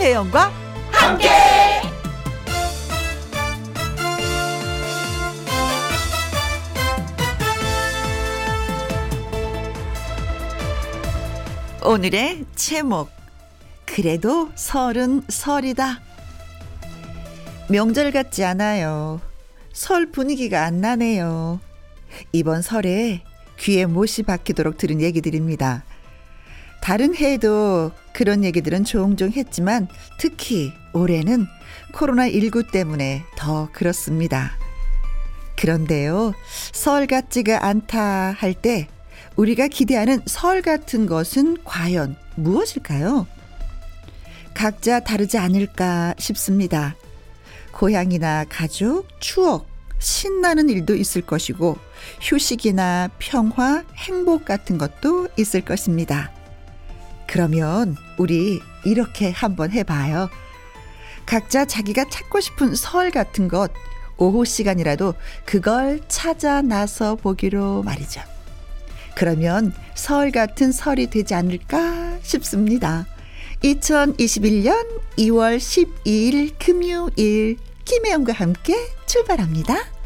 김혜영과 함께. 오늘의 제목 그래도 설은 설이다. 명절 같지 않아요. 설 분위기가 안 나네요. 이번 설에 귀에 못이 박히도록 들은 얘기들입니다. 다른 해에도 그런 얘기들은 종종 했지만 특히 올해는 코로나19 때문에 더 그렇습니다. 그런데요, 설 같지가 않다 할 때 우리가 기대하는 설 같은 것은 과연 무엇일까요? 각자 다르지 않을까 싶습니다. 고향이나 가족, 추억, 신나는 일도 있을 것이고, 휴식이나 평화, 행복 같은 것도 있을 것입니다. 그러면 우리 이렇게 한번 해봐요. 각자 자기가 찾고 싶은 설 같은 것, 오후 시간이라도 그걸 찾아 나서 보기로 말이죠. 그러면 설 같은 설이 되지 않을까 싶습니다. 2021년 2월 12일 금요일 김혜영과 함께 출발합니다.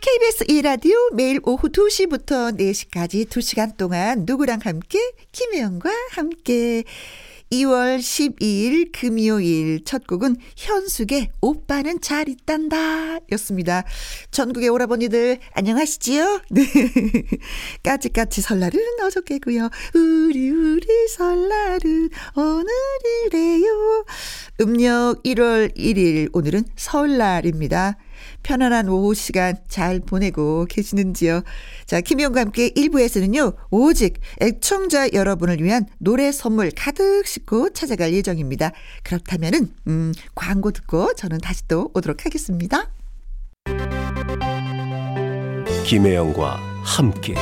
KBS 2라디오 매일 오후 2시부터 4시까지 2시간 동안 누구랑 함께 김혜영과 함께 2월 12일 금요일 첫 곡은 현숙의 오빠는 잘 있단다 였습니다. 전국의 오라버니들 안녕하시지요? 네. 까치까치 설날은 어저께고요. 우리 우리 설날은 오늘이래요. 음력 1월 1일 오늘은 설날입니다. 편안한 오후 시간 잘 보내고 계시는지요? 자, 김희영과 함께 1부에서는요, 오직 애청자 여러분을 위한 노래 선물 가득 싣고 찾아갈 예정입니다. 그렇다면은, 음, 광고 듣고 저는 다시 또 오도록 하겠습니다. 김혜영과 함께.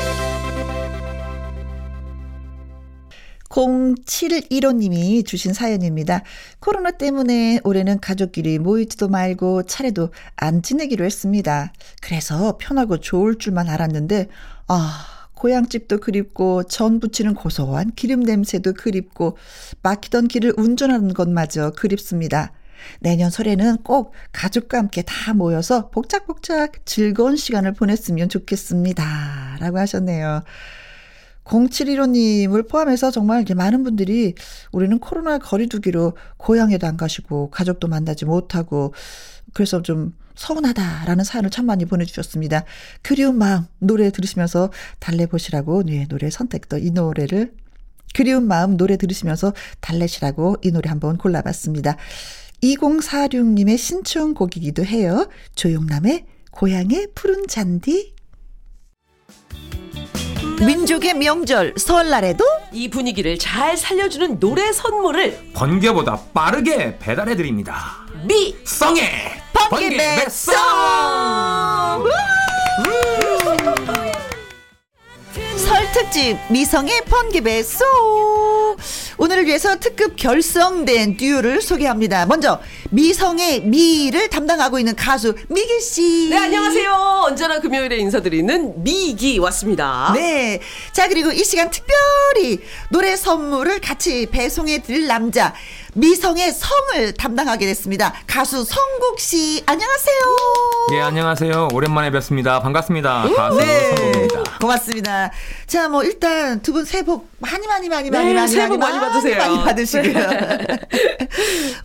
0715님이 주신 사연입니다. 코로나 때문에 올해는 가족끼리 모이지도 말고 차례도 안 지내기로 했습니다. 그래서 편하고 좋을 줄만 알았는데, 아, 고향집도 그립고 전 부치는 고소한 기름 냄새도 그립고 막히던 길을 운전하는 것마저 그립습니다. 내년 설에는 꼭 가족과 함께 다 모여서 복작복작 즐거운 시간을 보냈으면 좋겠습니다. 라고 하셨네요. 0715님을 포함해서 정말 이렇게 많은 분들이 우리는 코로나 거리두기로 고향에도 안 가시고 가족도 만나지 못하고 그래서 좀 서운하다라는 사연을 참 많이 보내주셨습니다. 그리운 마음 노래 들으시면서 달래보시라고 네, 노래 선택도 이 노래를 그리운 마음 노래 들으시면서 달래시라고 이 노래 한번 골라봤습니다. 2046님의 신청곡이기도 해요. 조용남의 고향의 푸른 잔디 민족의 명절 설날에도 이 분위기를 잘 살려주는 노래 선물을 번개보다 빠르게 배달해 드립니다. 미 성의 번개 배송. 설 특집 미성의 번개 배송. 오늘을 위해서 특급 결성된 듀오를 소개합니다. 먼저 미성의 미를 담당하고 있는 가수 미기 씨. 네, 안녕하세요. 언제나 금요일에 인사드리는 미기 왔습니다. 네. 자, 그리고 이 시간 특별히 노래 선물을 같이 배송해 드릴 남자 미성의 성을 담당하게 됐습니다. 가수 성국 씨, 안녕하세요. 예, 안녕하세요. 오랜만에 뵙습니다. 반갑습니다. 가수 네. 성국입니다. 고맙습니다. 자, 뭐 일단 두 분 새해 복 많이 많이 많이 많이 네, 많이 새해 복 많이, 많이 받으세요. 많이 받으시고요.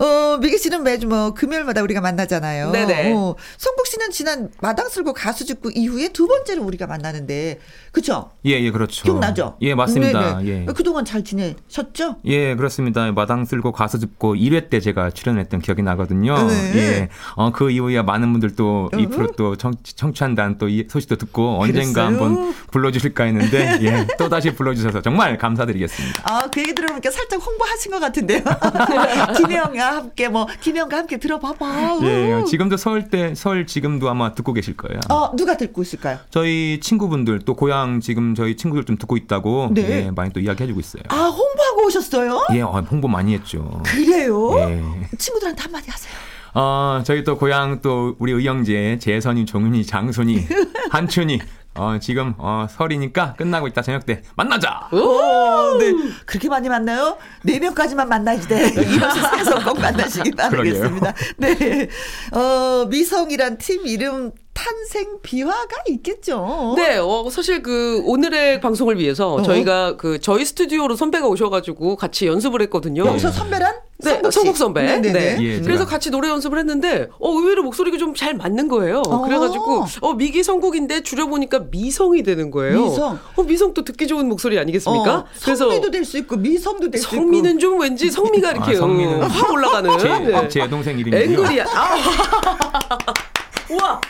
어, 미기 씨는 매주 뭐 금요일마다 우리가 만나잖아요. 네네. 어, 성국 씨는 지난 마당 쓸고 가수 짓고 이후에 두 번째로 우리가 만나는데, 그쵸? 예, 예, 그렇죠. 기억나죠? 예, 맞습니다. 네네. 예. 그동안 잘 지내셨죠? 예, 그렇습니다. 마당 쓸고 가수 짚고 1회 때 제가 출연했던 기억이 나거든요. 네. 예. 어, 그 이후에 많은 분들 또 이 프로 또 청, 청취한다는 또이 소식도 듣고 언젠가 그랬어요? 한번 불러주실까 했는데, 예, 또 다시 불러주셔서 정말 감사드리겠습니다. 아, 그 얘기 들어보니까 살짝 홍보하신 것 같은데요. 김혜영과 함께, 뭐, 김혜영과 함께 들어봐봐. 예, 지금도 설 때, 설 지금도 아마 듣고 계실 거예요. 어, 누가 듣고 있을까요? 저희 친구분들 또 고향 지금 저희 친구들 좀 듣고 있다고 네. 예, 많이 또 이야기해주고 있어요. 아, 홍보하고 오셨어요? 예, 어, 홍보 많이 했죠. 그래요? 예. 친구들한테 한마디 하세요. 어, 저희 또 고향 또 우리 의영재, 재선이, 종윤이, 장순이, 한춘이 어, 지금 어, 설이니까 끝나고 있다 저녁 때 만나자. 오, 네. 그렇게 많이 만나요? 네 명까지만 만나야지 돼. 이번 세서 꼭 만나시기 바라겠습니다. 네. 어, 미성이란 팀 이름 탄생 비화가 있겠죠. 네, 어, 사실 그 오늘의 방송을 위해서 어. 저희가 그 저희 스튜디오로 선배가 오셔가지고 같이 연습을 했거든요. 여기서 선배란? 네, 성국 선배. 네네네. 네. 예, 그래서 같이 노래 연습을 했는데, 어, 의외로 목소리가 좀 잘 맞는 거예요. 어. 그래가지고, 어, 미기 성국인데 줄여보니까 미성이 되는 거예요. 미성. 어, 미성 또 듣기 좋은 목소리 아니겠습니까? 어, 성미도 될 수 있고 미성도 될 수 있고. 성미는 좀 왠지 성미가 이렇게 아, 성미는 음, 확 올라가는. 제, 네. 제 여동생 이름이요. 앵글이야. 아. 우와.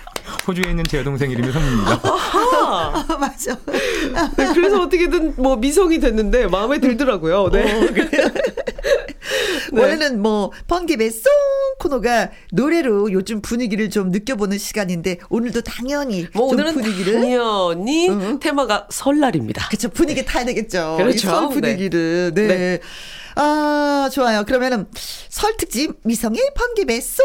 호주에 있는 제 여동생 이름이 성민입니다. 아, 맞아. 네, 그래서 어떻게든 뭐 미성이 됐는데 마음에 들더라고요. 네. 어, 원래는 뭐 번개배 송 코너가 노래로 요즘 분위기를 좀 느껴보는 시간인데 오늘도 당연히 뭐좀 오늘은 분위기를 당연히 응. 테마가 설날입니다. 그쵸 분위기 타야 되겠죠. 그렇죠. 이설 분위기를 네. 네. 아 좋아요. 그러면은 설 특집 미성의 번개배 송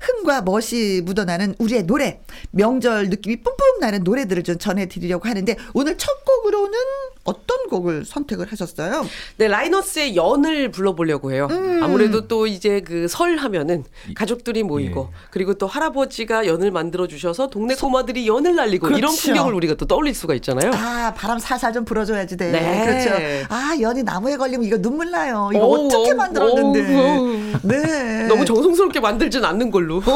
흥과 멋이 묻어나는 우리의 노래 명절 느낌이 뿜뿜 나는 노래들을 좀 전해드리려고 하는데 오늘 첫 곡으로는 어떤 곡을 선택을 하셨어요? 네, 라이너스의 연을 불러보려고 해요. 음. 아무래도 또 이제 그 설 하면은 가족들이 모이고 예. 그리고 또 할아버지가 연을 만들어 주셔서 동네 꼬마들이 연을 날리고 이런 그렇죠. 풍경을 우리가 또 떠올릴 수가 있잖아요. 아, 바람 살살 좀 불어줘야지 돼. 네. 그렇죠. 아, 연이 나무에 걸리면 이거 눈물 나요. 이거 어우, 어떻게 어우, 만들었는데. 어우. 네. 너무 정성스럽게 만들진 않는 걸로.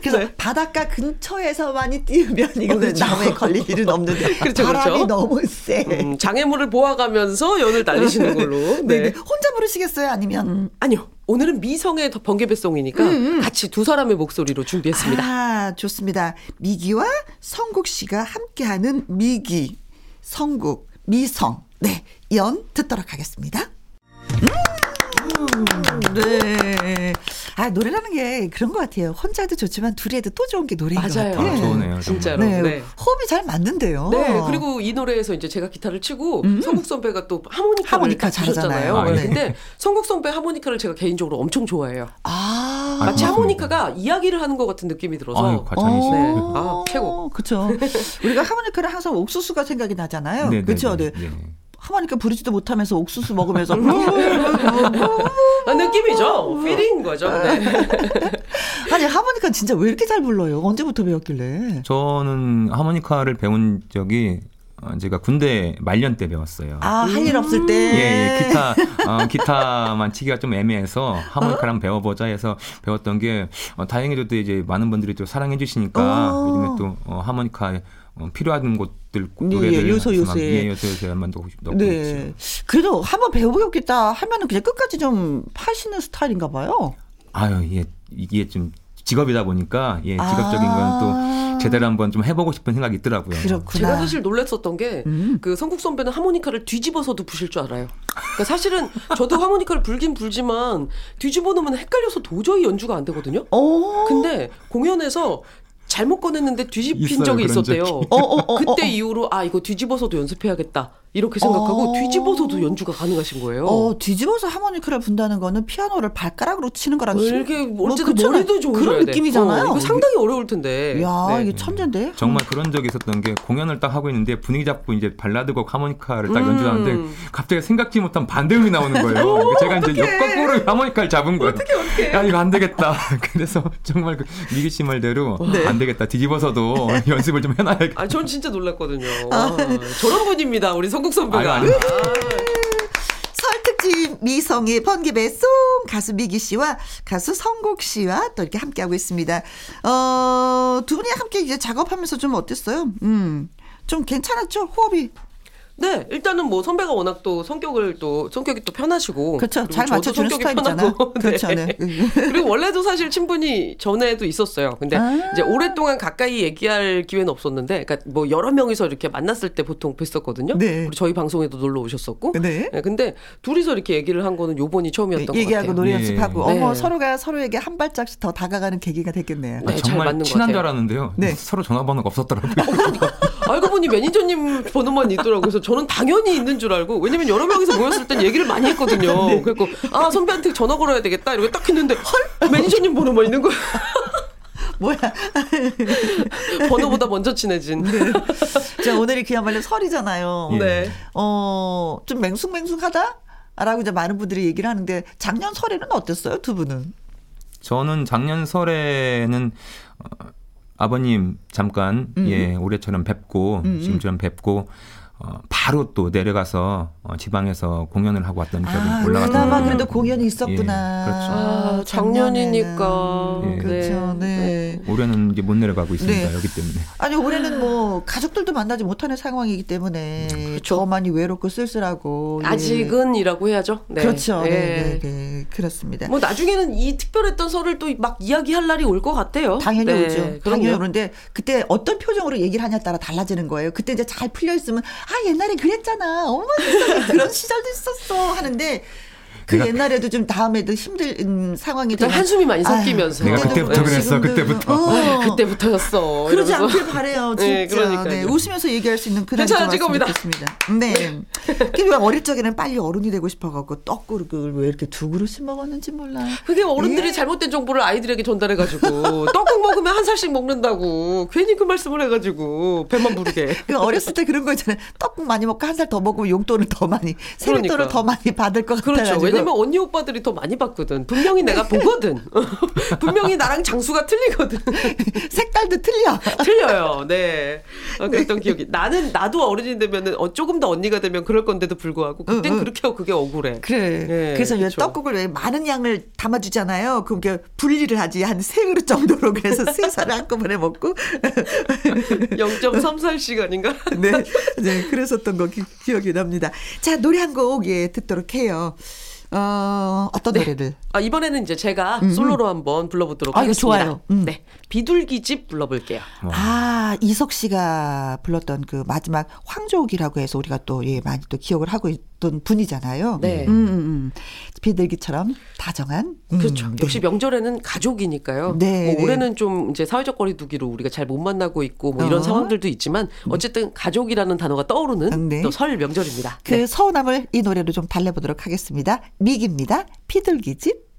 그래서 네. 바닷가 근처에서만이 띄우면 이거는 그렇죠. 나무에 걸릴 일은 없는데. 그렇죠, 바람이 그렇죠. 너무 세. 음, 장애물을 보아가면서 연을 날리시는 걸로. 네. 네. 혼자 부르시겠어요? 아니면? 아니요. 오늘은 미성의 더 번개배송이니까 같이 두 사람의 목소리로 준비했습니다. 아, 좋습니다. 미기와 성국 씨가 함께하는 미기, 성국, 미성. 네. 연 듣도록 하겠습니다. 음, 네. 아, 노래라는 게 그런 것 같아요. 혼자 해도 좋지만 둘이 해도 또 좋은 게 노래인 것 맞아요. 같아요. 아, 좋으네요. 진짜로. 네. 네. 호흡이 잘 맞는데요. 네, 그리고 이 노래에서 이제 제가 기타를 치고 성국 선배가 또 하모니카를 하모니카 잘하잖아요. 잘하잖아요. 네. 네. 근데 성국 선배 하모니카를 제가 개인적으로 엄청 좋아해요. 아. 마치 고맙습니다. 하모니카가 이야기를 하는 것 같은 느낌이 들어서. 아유, 과찬이시네. 네. 아, 최고. 그렇죠. 우리가 하모니카를 항상 옥수수가 생각이 나잖아요. 네, 네, 그렇죠. 네, 네. 네. 하모니카 부르지도 못하면서 옥수수 먹으면서 아, 느낌이죠. 필인 거죠. 네. 아니 하모니카 진짜 왜 이렇게 잘 불러요? 언제부터 배웠길래? 저는 하모니카를 배운 적이 어, 제가 군대 말년 때 배웠어요. 아 할 일 없을 때. 예, 예, 기타, 어, 기타만 치기가 좀 애매해서 하모니카를 한번 배워보자 해서 배웠던 게, 어, 다행히도 또 이제 많은 분들이 또 사랑해주시니까 어. 요즘에 또, 어, 하모니카 어, 필요한 곳들, 예, 노래들. 예, 요소, 막, 요소에. 예, 요소, 요소에 한번 넣고. 네. 그래도 한번 배워보겠다 하면은 그냥 끝까지 좀 파시는 스타일인가 봐요. 아유, 이게, 이게 좀 직업이다 보니까, 예, 직업적인 아. 건또 제대로 한번 좀 해보고 싶은 생각이 있더라고요. 그렇구나. 제가 사실 놀랐었던 게, 음. 그 성국 선배는 하모니카를 뒤집어서도 부실 줄 알아요. 그러니까 사실은 저도 하모니카를 불긴 불지만 뒤집어 놓으면 헷갈려서 도저히 연주가 안 되거든요. 어. 근데 공연에서 잘못 꺼냈는데 뒤집힌 있어요, 적이 있었대요. 적이. 어, 어, 어, 그때. 이후로 아 이거 뒤집어서도 연습해야겠다 이렇게 생각하고 어. 뒤집어서도 연주가 가능하신 거예요. 어, 뒤집어서 하모니카를 분다는 거는 피아노를 발가락으로 치는 거랑 왜 힘- 이렇게 뭐 어쨌든 그렇잖아요. 머리도 좋으셔야 그런 돼. 느낌이잖아요. 어, 이거 상당히 어려울 텐데. 야, 네. 이게 천재인데. 정말 그런 적이 있었던 게 공연을 딱 하고 있는데 분위기 잡고 이제 발라드곡 하모니카를 딱 음. 연주하는데 갑자기 생각지 못한 반대음이 나오는 거예요. 그러니까 제가 이제 역각으로 하모니카를 잡은 거예요. 어떻게 어떻게? 야 이거 안 되겠다. 그래서 정말 그 미기 씨 말대로 네. 안 되겠다. 뒤집어서도 연습을 좀 해놔야겠다. 아, 전 진짜 놀랐거든요. 아, 저런 분입니다, 우리 성국 선배가. 아유, 아유. 설 특집 미성의 번개배 송 가수 미기 씨와 가수 성국 씨와 또 이렇게 함께하고 있습니다. 어, 두 분이 함께 이제 작업하면서 좀 어땠어요? 음. 좀 괜찮았죠? 호흡이. 네, 일단은 뭐 선배가 워낙 또 성격을 또 성격이 또 편하시고 그렇죠. 잘 맞춰주는 성격이 스타일이잖아. 편하고. 그렇죠. 네. 그리고 원래도 사실 친분이 전에도 있었어요. 근데 아. 이제 오랫동안 가까이 얘기할 기회는 없었는데, 그러니까 뭐 여러 명이서 이렇게 만났을 때 보통 뵀었거든요. 네. 그리고 저희 방송에도 놀러 오셨었고. 네. 근데 둘이서 이렇게 얘기를 한 거는 요번이 처음이었던 것 얘기하고 같아요. 노래 예. 연습하고 네. 어머 서로가 서로에게 한 발짝씩 더 다가가는 계기가 됐겠네요. 네, 아, 잘 정말 맞는 것 친한 줄 같아요. 알았는데요. 네. 서로 전화번호가 없었더라고요. 알고 보니 매니저님 번호만 있더라고요. 그래서 저는 당연히 있는 줄 알고 왜냐면 여러 명이서 모였을 땐 얘기를 많이 했거든요. 네. 그래고 아 선배한테 전화 걸어야 되겠다 이러고 딱 했는데 헐 매니저님 번호만 있는 거야. 뭐야. 번호보다 먼저 친해진. 네. 자, 오늘이 그야말로 설이잖아요. 예. 네. 어, 좀 맹숭맹숭하다? 라고 이제 많은 분들이 얘기를 하는데 작년 설에는 어땠어요, 두 분은? 저는 작년 설에는 어, 아버님 잠깐 음. 예 올해처럼 뵙고 음. 지금처럼 뵙고 어, 바로 또 내려가서 어, 지방에서 공연을 하고 왔던 기억이 아, 올라갔던 그나마 그래도. 공연이 있었구나. 예, 그렇죠. 아. 작년이니까. 예. 그렇죠, 네. 올해는 이제 못 내려가고 있습니다. 네. 여기 때문에. 아니 올해는 뭐 가족들도 만나지 못하는 상황이기 때문에 그렇죠. 더 많이 외롭고 쓸쓸하고 예. 아직은이라고 해야죠. 네. 그렇죠. 예. 네, 네, 네. 그렇습니다. 뭐 나중에는 이 특별했던 설을 또 막 이야기할 날이 올 것 같아요. 당연히 네, 오죠. 그럼요. 당연히 오는데 그때 어떤 표정으로 얘기를 하냐에 따라 달라지는 거예요. 그때 이제 잘 풀려 있으면 아 옛날에 그랬잖아. 어머 세상에 그런 시절도 있었어 하는데 그 내가- 옛날에도 좀 다음에도 힘든 음, 상황이 되면 한숨이 많이 섞이면서. 내가 그때부터 그랬어, 그때부터. 어. 아, 그때부터였어. 그러지 이러면서. 않길 바래요, 진짜. 네. 네, 웃으면서 얘기할 수 있는 그날이 괜찮아질 겁니다. 네. 그리고 어릴 적에는 빨리 어른이 되고 싶어갖고 떡그릇을 왜 이렇게 두 그릇씩 먹었는지 몰라. 그게 어른들이 예. 잘못된 정보를 아이들에게 전달해가지고 떡국 먹으면 한 살씩 먹는다고 괜히 그 말씀을 해가지고 배만 부르게. 그 어렸을 때 그런 거 있잖아요. 떡국 많이 먹고 한 살 더 먹으면 용돈을 더 많이, 세뱃돈을 그러니까. 더 많이 받을 것 그렇죠. 같아가지고. 왜냐면 언니 오빠들이 더 많이 받거든. 분명히 내가 보거든. 분명히 나랑 장수가 틀리거든. 색깔도 틀려. 틀려요. 네. 어, 그랬던 기억이. 나는 나도 어른이 되면은 어, 조금 더 언니가 되면 그럴 건데도 불구하고 그땐 응, 응. 그렇게 하고 그게 억울해. 그래. 네, 그래서 왜. 떡국을 왜 많은 양을 담아주잖아요. 그럼 이렇게 분리를 하지. 한 세 그릇 정도로. 그래서 세 살을 한꺼번에 먹고. 0.34 시간인가? 네, 네, 그랬었던 거 기, 기억이 납니다. 자, 노래 한 곡, 예, 듣도록 해요. 어, 어떤 노래를? 아, 이번에는 이제 제가 음, 솔로로 한번 불러보도록 아, 하겠습니다. 좋아요. 음. 네. 비둘기집 불러볼게요. 아, 이석 씨가 불렀던 그 마지막 황조옥이라고 해서 우리가 또, 예, 많이 또 기억을 하고 있 던 분이잖아요. 네. 음, 음, 음. 비둘기처럼 다정한. 음, 그렇죠. 네. 역시 명절에는 가족이니까요. 네, 뭐 네. 올해는 좀 이제 사회적 거리두기로 우리가 잘 못 만나고 있고 뭐 이런 어. 상황들도 있지만 어쨌든 가족이라는 단어가 떠오르는 네. 또설 명절입니다. 그 네. 서운함을 이 노래로 좀 달래보도록 하겠습니다. 미기입니다. 비둘기집.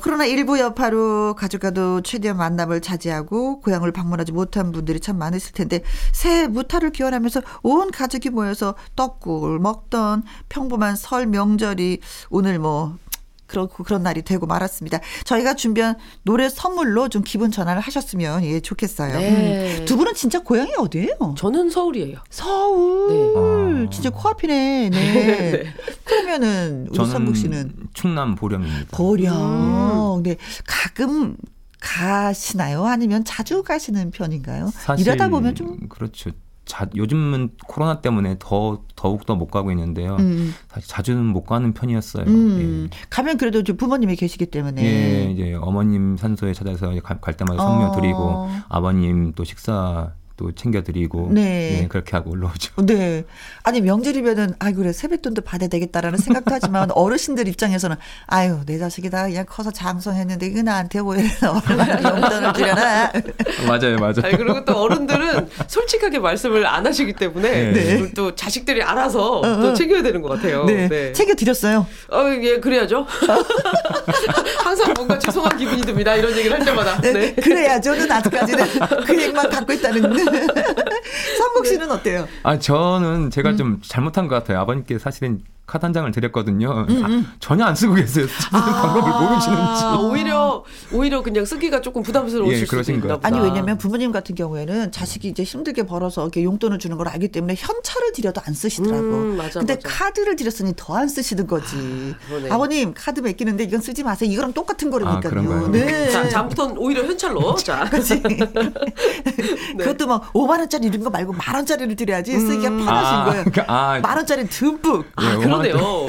코로나 19 여파로 가족과도 최대한 만남을 자제하고 고향을 방문하지 못한 분들이 참 많으실 텐데 새해 무탈을 기원하면서 온 가족이 모여서 떡국을 먹던 평범한 설 명절이 오늘 뭐 그렇고 그런 날이 되고 말았습니다. 저희가 준비한 노래 선물로 좀 기분 전환을 하셨으면 예 좋겠어요. 네. 음. 두 분은 진짜 고향이 어디예요? 저는 서울이에요. 서울. 아. 진짜 코앞이네. 네. 그러면은 우리 선복 씨는 충남 보령입니다. 보령. 음. 네. 가끔 가시나요? 아니면 자주 가시는 편인가요? 사실 일하다 보면 좀 그렇죠. 자, 요즘은 코로나 때문에 더 더욱 더 못 가고 있는데요. 음, 사실 자주는 못 가는 편이었어요. 음. 가면 그래도 좀 부모님이 계시기 때문에. 예. 예, 이제 어머님 산소에 찾아서 갈, 갈 때마다 성묘 드리고 어. 아버님 또 식사 또 챙겨드리고 네. 예, 그렇게 하고 올라오죠. 네. 아니, 명절이면은, 아이, 그래, 세뱃돈도 받아야 되겠다라는 생각도 하지만, 어르신들 입장에서는, 아유, 내 자식이다. 그냥 커서 장성했는데, 이거 나한테 왜 얼마나 용돈을 주려나. 맞아요, 맞아요. 아니, 그리고 또 어른들은 솔직하게 말씀을 안 하시기 때문에 네. 또 자식들이 알아서 또 챙겨야 되는 것 같아요. 네. 챙겨드렸어요. 어, 예, 그래야죠. 항상 뭔가 죄송한 기분이 듭니다. 이런 얘기를 할 때마다. 네. 네. 그래야죠는 아직까지는 그 얘기만 갖고 있다는. 삼복 씨는 어때요? 아 저는 음. 제가 좀 잘못한 것 같아요. 아버님께 사실은 카드 한 장을 드렸거든요. 아, 전혀 안 쓰고 계세요. 쓰는 방법을 모르시는지. 음, 아, 오히려 오히려 그냥 쓰기가 조금 부담스러우실 예, 수도 것 보다. 아니 왜냐면 부모님 같은 경우에는 자식이 이제 힘들게 벌어서 이렇게 용돈을 주는 걸 알기 때문에 현찰을 드려도 안 쓰시더라고. 음, 맞아, 근데 맞아. 카드를 드렸으니 더 안 쓰시는 거지. 아, 버님 카드 맡기는데 이건 쓰지 마세요. 이거랑 똑같은 거라니까요. 그런가요? 네. 자, 다음부터는 오히려 현찰로. 자, 그치. 네. 그것도 막 5만 원짜리 이런 거 말고 만 원짜리를 드려야지 쓰기가 편하신 아, 거예요. 그, 아, 만 원짜리 듬뿍. 아, 예, 그 러네요.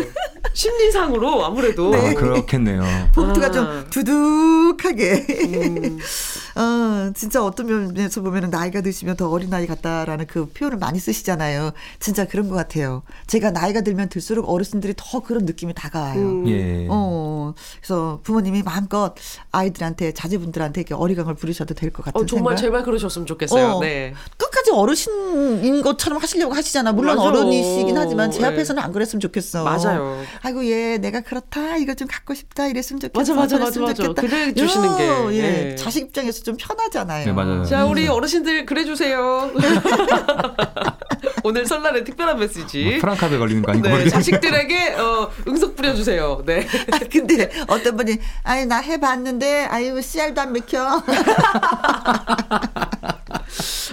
심리상으로 아무래도 아, 그렇겠네요. 봉투가 아. 좀 두둑하게. 음. 어, 진짜 어떤 면에서 보면 나이가 드시면 더 어린아이 같다라는 그 표현을 많이 쓰시잖아요. 진짜 그런 것 같아요. 제가 나이가 들면 들수록 어르신들이 더 그런 느낌이 다가와요. 음. 예. 어, 그래서 부모님이 마음껏 아이들한테, 자제분들한테 이렇게 어리광을 부리셔도 될 것 같은 어, 정말 생각. 제발 그러셨으면 좋겠어요. 어. 네. 끝까지 어르신인 것처럼 하시려고 하시잖아. 물론 맞아. 어른이시긴 하지만 제 네. 앞에서는 안 그랬으면 좋겠어. 맞아요. 아이고 얘 내가 그렇다 이거 좀 갖고 싶다 이랬으면 좋겠다. 맞아, 맞아, 맞아, 맞아. 그래 주시는 게. 요, 예. 네. 자식 입장에서 좀 편하잖아요. 네, 맞아요. 자, 우리 어르신들 그래 주세요. 오늘 설날의 특별한 메시지. 뭐 프랑카드 걸리는 거 아니고 네. 자식들에게 어, 응석 뿌려 주세요. 네. 아, 근데 어떤 분이 아니 나 해 봤는데 아유 씨알도 안 맥혀.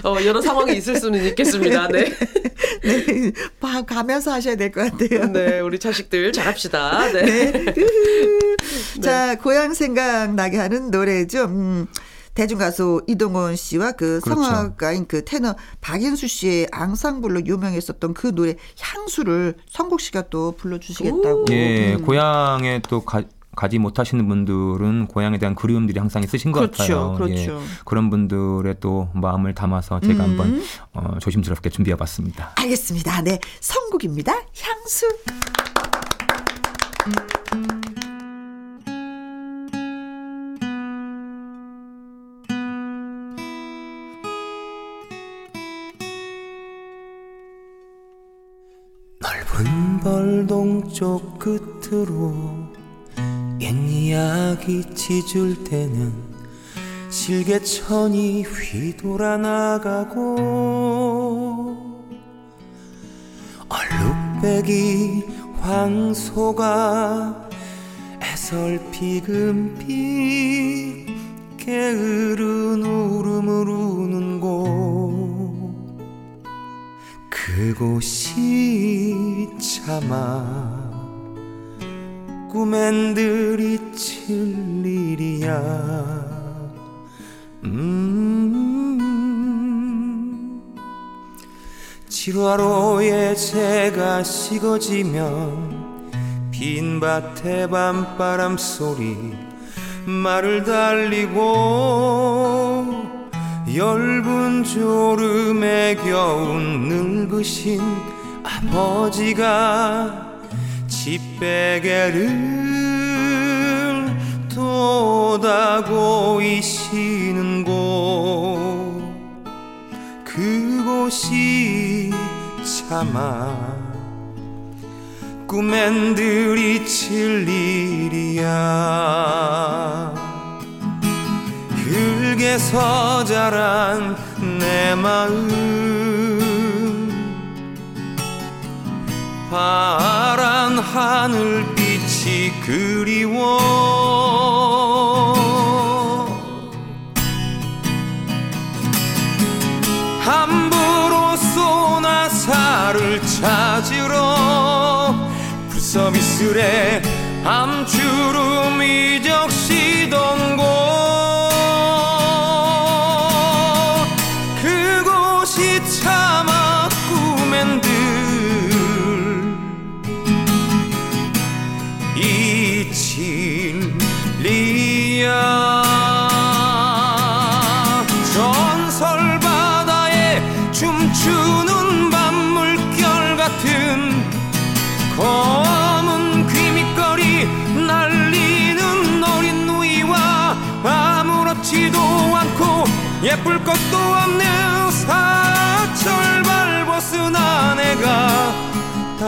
어, 여러 상황이 있을 수는 있겠습니다. 네. 네, 봐 가면서 하셔야 될 것 같아요. 네, 우리 자식들 잘합시다. 네. 네. 자, 고향 생각 나게 하는 노래죠. 음. 대중가수 이동원 씨와 그 그렇죠. 성악가인 그 테너 박인수 씨의 앙상블로 유명했었던 그 노래 향수를 성국 씨가 또 불러주시겠다고. 예, 음. 고향에 또 가, 가지 못하시는 분들은 고향에 대한 그리움들이 항상 있으신 것 그렇죠, 같아요. 그렇죠. 예, 그런 분들의 또 마음을 담아서 제가 음. 한번 어, 조심스럽게 준비해봤습니다. 알겠습니다. 네. 성국입니다. 향수. 넓 은 벌동 쪽 끝으로 옛 이야기 찢을 때는 실개천이 휘돌아 나가고 얼룩배기 황소가 애설피 금빛 게으른 울음을 우는 곳 그곳이 차마 꿈엔 들이 칠 일이야. 음 지루하로의 새가 식어지면 빈밭의 밤바람 소리 말을 달리고 엷은 졸음에 겨운 늙으신 아버지가 집베개를 도다고 이시는 곳. 그곳이 차마 꿈엔들이 진리리야 흙에서 자란 내 마음. 파란 하늘빛이 그리워. 함부로 쏘나사를 찾으러 불서비스레 암주름이 적시던 곳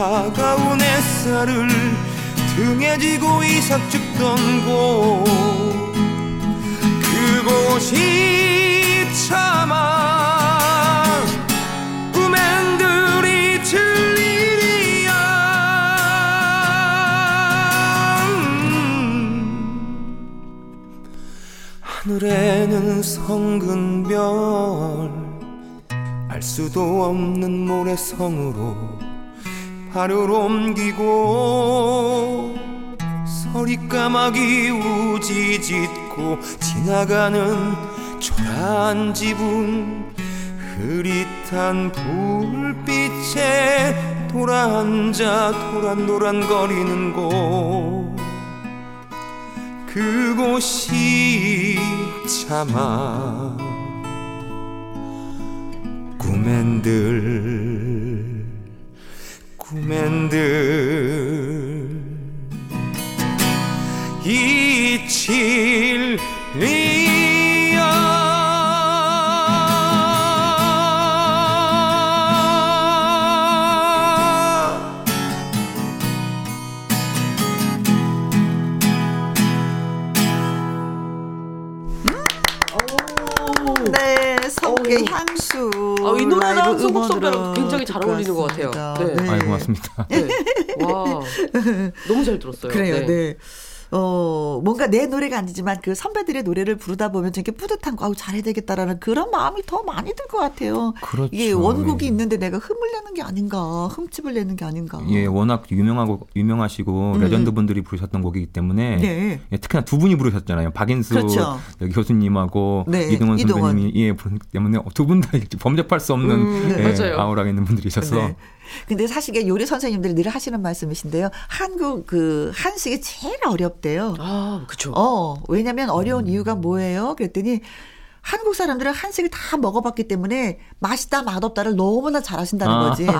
다가온 햇살을 등에 지고 이삭 죽던 곳. 그곳이 차마 꿈엔들이 진리야 하늘에는 성근 별 알 수도 없는 모래성으로 발을 옮기고 서리 까마귀 우지짓고 지나가는 초라한 지붕 흐릿한 불빛에 돌아앉아 도란도란거리는 곳. 그곳이 차마 꿈엔들 꿈엔들. 이 진리 성의 어우. 향수. 아, 이 노래랑 송곡성배랑 음원으로 굉장히 잘 어울리는 것 같아요. 왔습니다. 네. 아이 고맙습니다. 네. 와 너무 잘 들었어요. 그래요, 네. 어, 뭔가 내 노래가 아니지만 그 선배들의 노래를 부르다 보면 되게 뿌듯한 거, 아우, 잘해야 되겠다라는 그런 마음이 더 많이 들 것 같아요. 그렇죠. 이게 원곡이 예. 있는데 내가 흠을 내는 게 아닌가, 흠집을 내는 게 아닌가. 예, 워낙 유명하고 유명하시고 음. 레전드 분들이 부르셨던 곡이기 때문에 네. 예, 특히나 두 분이 부르셨잖아요. 박인수 그렇죠. 여기 교수님하고 네, 이동원 이동원. 선배님이 예 부르기 때문에 두 분 다 범접할 수 없는 음, 예, 맞아요. 아우라가 있는 분들이셔서 네. 근데 사실 이게 요리 선생님들이 늘 하시는 말씀이신데요. 한국 그 한식이 제일 어렵대요. 아 그쵸. 어, 왜냐면 어려운 이유가 뭐예요? 그랬더니 한국 사람들은 한식을 다 먹어봤기 때문에 맛있다 맛없다를 너무나 잘하신다는 아. 거지.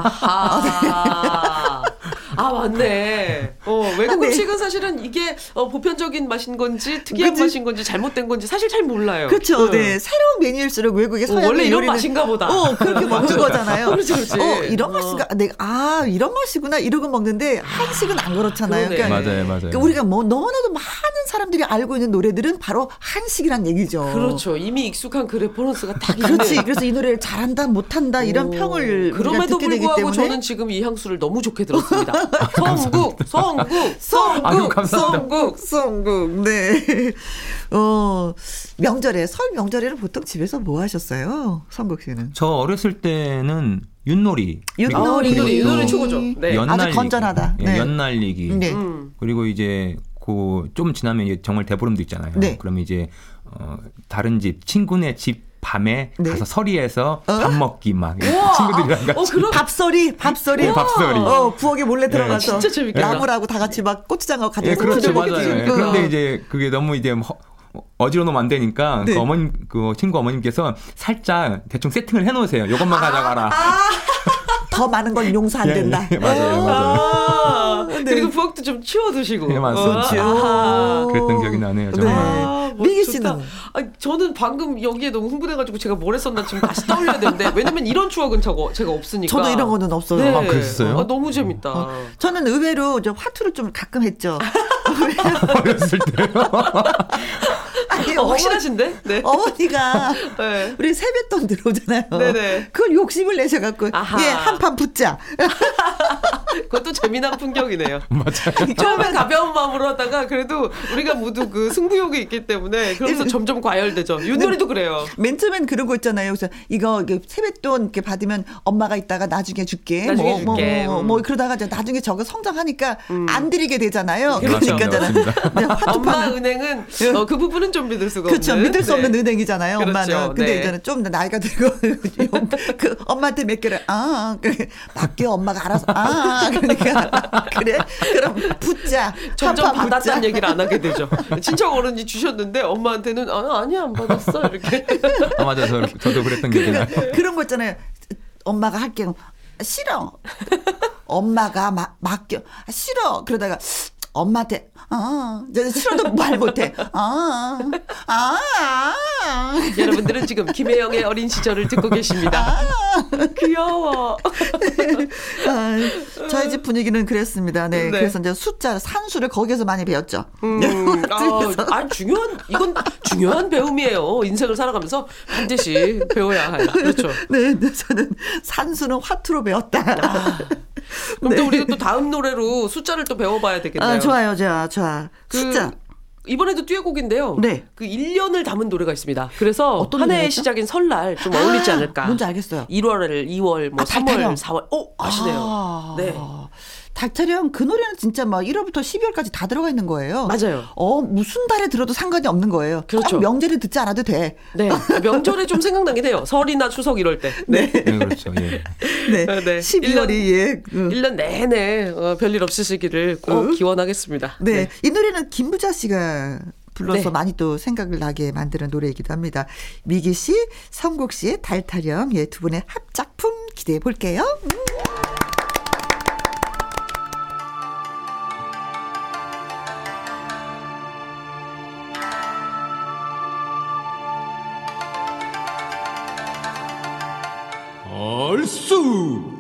아 맞네. 어, 외국 네. 음식은 사실은 이게 어, 보편적인 맛인 건지 특이한 그치? 맛인 건지 잘못된 건지 사실 잘 몰라요. 그렇죠. 네. 네. 새로운 메뉴일수록 외국의 어, 서양 원래 이런 요리는 맛인가 보다. 어, 그렇게 먹는 거잖아요. 그렇지, 그렇지. 어, 이런 어. 맛인가? 내가 아, 이런 맛이구나. 이러고 먹는데 한식은 안 그렇잖아요. 그러네. 맞아요, 맞아요. 그러니까 우리가 뭐 너무나도 많은 사람들이 알고 있는 노래들은 바로 한식이란 얘기죠. 그렇죠. 이미 익숙한 그 reference가 딱. 그렇지. 그래서 이 노래를 잘한다, 못한다 이런 오, 평을 그럼에도 불구하고 때문에 저는 지금 이 향수를 너무 좋게 들었습니다. 성국, 성국, 아유, 성국, 감사합니다. 성국. 성국, 네. 어, 명절에, 설 명절에는 보통 집에서 뭐 하셨어요? 성국 씨는? 저 어렸을 때는 윷놀이 윷놀이. 이 노래, 이 노래 음. 최고죠. 네. 연날리기, 건전하다. 예, 네. 연날리기 네. 음. 그리고 이제 그 좀 지나면 이제 정말 대보름도 있잖아요. 네. 그러면 이제 어 다른 집 친구네 집 밤에 네. 가서 서리에서 어? 밥 먹기 막. 친구들이랑 같이 어, 그럼 밥소리, 밥소리. 네, 밥소리. 어, 부엌에 몰래 들어가서. 진짜 재밌겠다. 나무라고 다 같이 막 고추장하고 같이 예, 그렇죠, 맞아요. 예. 그런데 이제 그게 너무 이제 허- 어지러우면 안 되니까 네. 그 어머님 그 친구 어머님께서 살짝 대충 세팅을 해놓으세요. 요것만 가져가라. 더 많은 건 용서 안 예, 된다. 예, 맞아요, 맞아요. 아, 그리고 부엌도 좀 치워두시고. 예, 맞습니다. 어. 아하. 그랬던 기억이 나네요. 정말. 아, 뭐 미기. 씨는? 아, 저는 방금 여기에 너무 흥분해가지고 제가 뭘 했었나 지금 다시 떠올려야 되는데 왜냐면 이런 추억은 저거 제가 없으니까. 저도 이런 거는 없어요. 네. 아, 그랬어요? 아, 너무 재밌다. 저는 의외로 저 화투를 좀 가끔 했죠. 어렸을 때. 아 니, 어, 확실하신데? 네. 어머니가 네. 우리 세뱃돈 들어오잖아요. 네네. 그걸 욕심을 내셔갖고 아하. 예 한판 붙자. 그것도 재미난 풍경이네요. 맞아요. 처음엔 가벼운 마음으로 하다가 그래도 우리가 모두 그 승부욕이 있기 때문에 그러면서 점점 과열되죠. 윷놀이도 그래요. 맨 처음엔 그런 거 있잖아요. 그래서 이거 세뱃돈 이렇게 받으면 엄마가 이따가 나중에 줄게. 나중에 뭐, 줄게. 뭐, 뭐, 음. 뭐 그러다가 이제 나중에 저거 성장하니까 안 드리게 되잖아요. 그렇죠. 그러니까 엄마 은행은 어, 그 부분은 좀 믿을 수가 그렇죠. 없는. 믿을 수 없는 네. 은행이잖아요. 그렇죠. 엄마는. 근데 네. 이제는 좀더 나이가 들고 그 엄마한테 몇 개를 아 그래 맡겨 엄마가 알아서 아 그러니까 그래 그럼 붙자 점점. 받았다는 얘기를 안 하게 되죠. 친척 어른이 주셨는데 엄마한테는 아, 아니야 안 받았어 이렇게. 아, 맞아요. 저, 저도 그랬던 기억이 나요. 그러니까 그런 거 있잖아요. 엄마가 할게 싫어. 엄마가 막 맡겨 아, 싫어. 그러다가 엄마한테 아저 싫어도 말 못해. 아 아. 아. 여러분들은 지금 김혜영의 어린 시절을 듣고 계십니다. 귀여워. 아, 저희 집 분위기는 그랬습니다. 네. 네. 그래서 이제 숫자, 산수를 거기에서 많이 배웠죠. 음, 아, 아, 중요한 이건 중요한 배움이에요. 인생을 살아가면서 반드시 배워야 할. 그렇죠. 네, 네, 저는 산수는 화투로 배웠다. 그럼 네. 또 우리가 또 다음 노래로 숫자를 또 배워봐야 되겠네요. 아, 좋아요, 좋아, 좋아. 그 숫자. 이번에도 듀엣곡인데요. 네. 그 1년을 담은 노래가 있습니다. 그래서 한 해의? 시작인 설날 좀 어울리지 아, 않을까. 뭔지 알겠어요. 1월, 2월, 뭐 아, 3월, 달타령. 4월. 오, 아시네요. 아, 네. 닭타령 그 노래는 진짜 막 1월부터 12월까지 다 들어가 있는 거예요. 맞아요. 어, 무슨 달에 들어도 상관이 없는 거예요. 그렇죠. 꼭 명절에 듣지 않아도 돼. 네. 명절에 좀 생각나긴 해요. 설이나 추석 이럴 때. 네. 네, 그렇죠. 예. 네. 네. 12월이 예. 그. 1년 내내 어, 별일 없으시기를 꼭 어? 기원하겠습니다. 네. 이 노래는 김부자 씨가 불러서 네. 많이 또 생각을 나게 만드는 노래이기도 합니다. 미기 씨, 성국 씨의 달타령, 예, 두 분의 합작품 기대해 볼게요. 음. 얼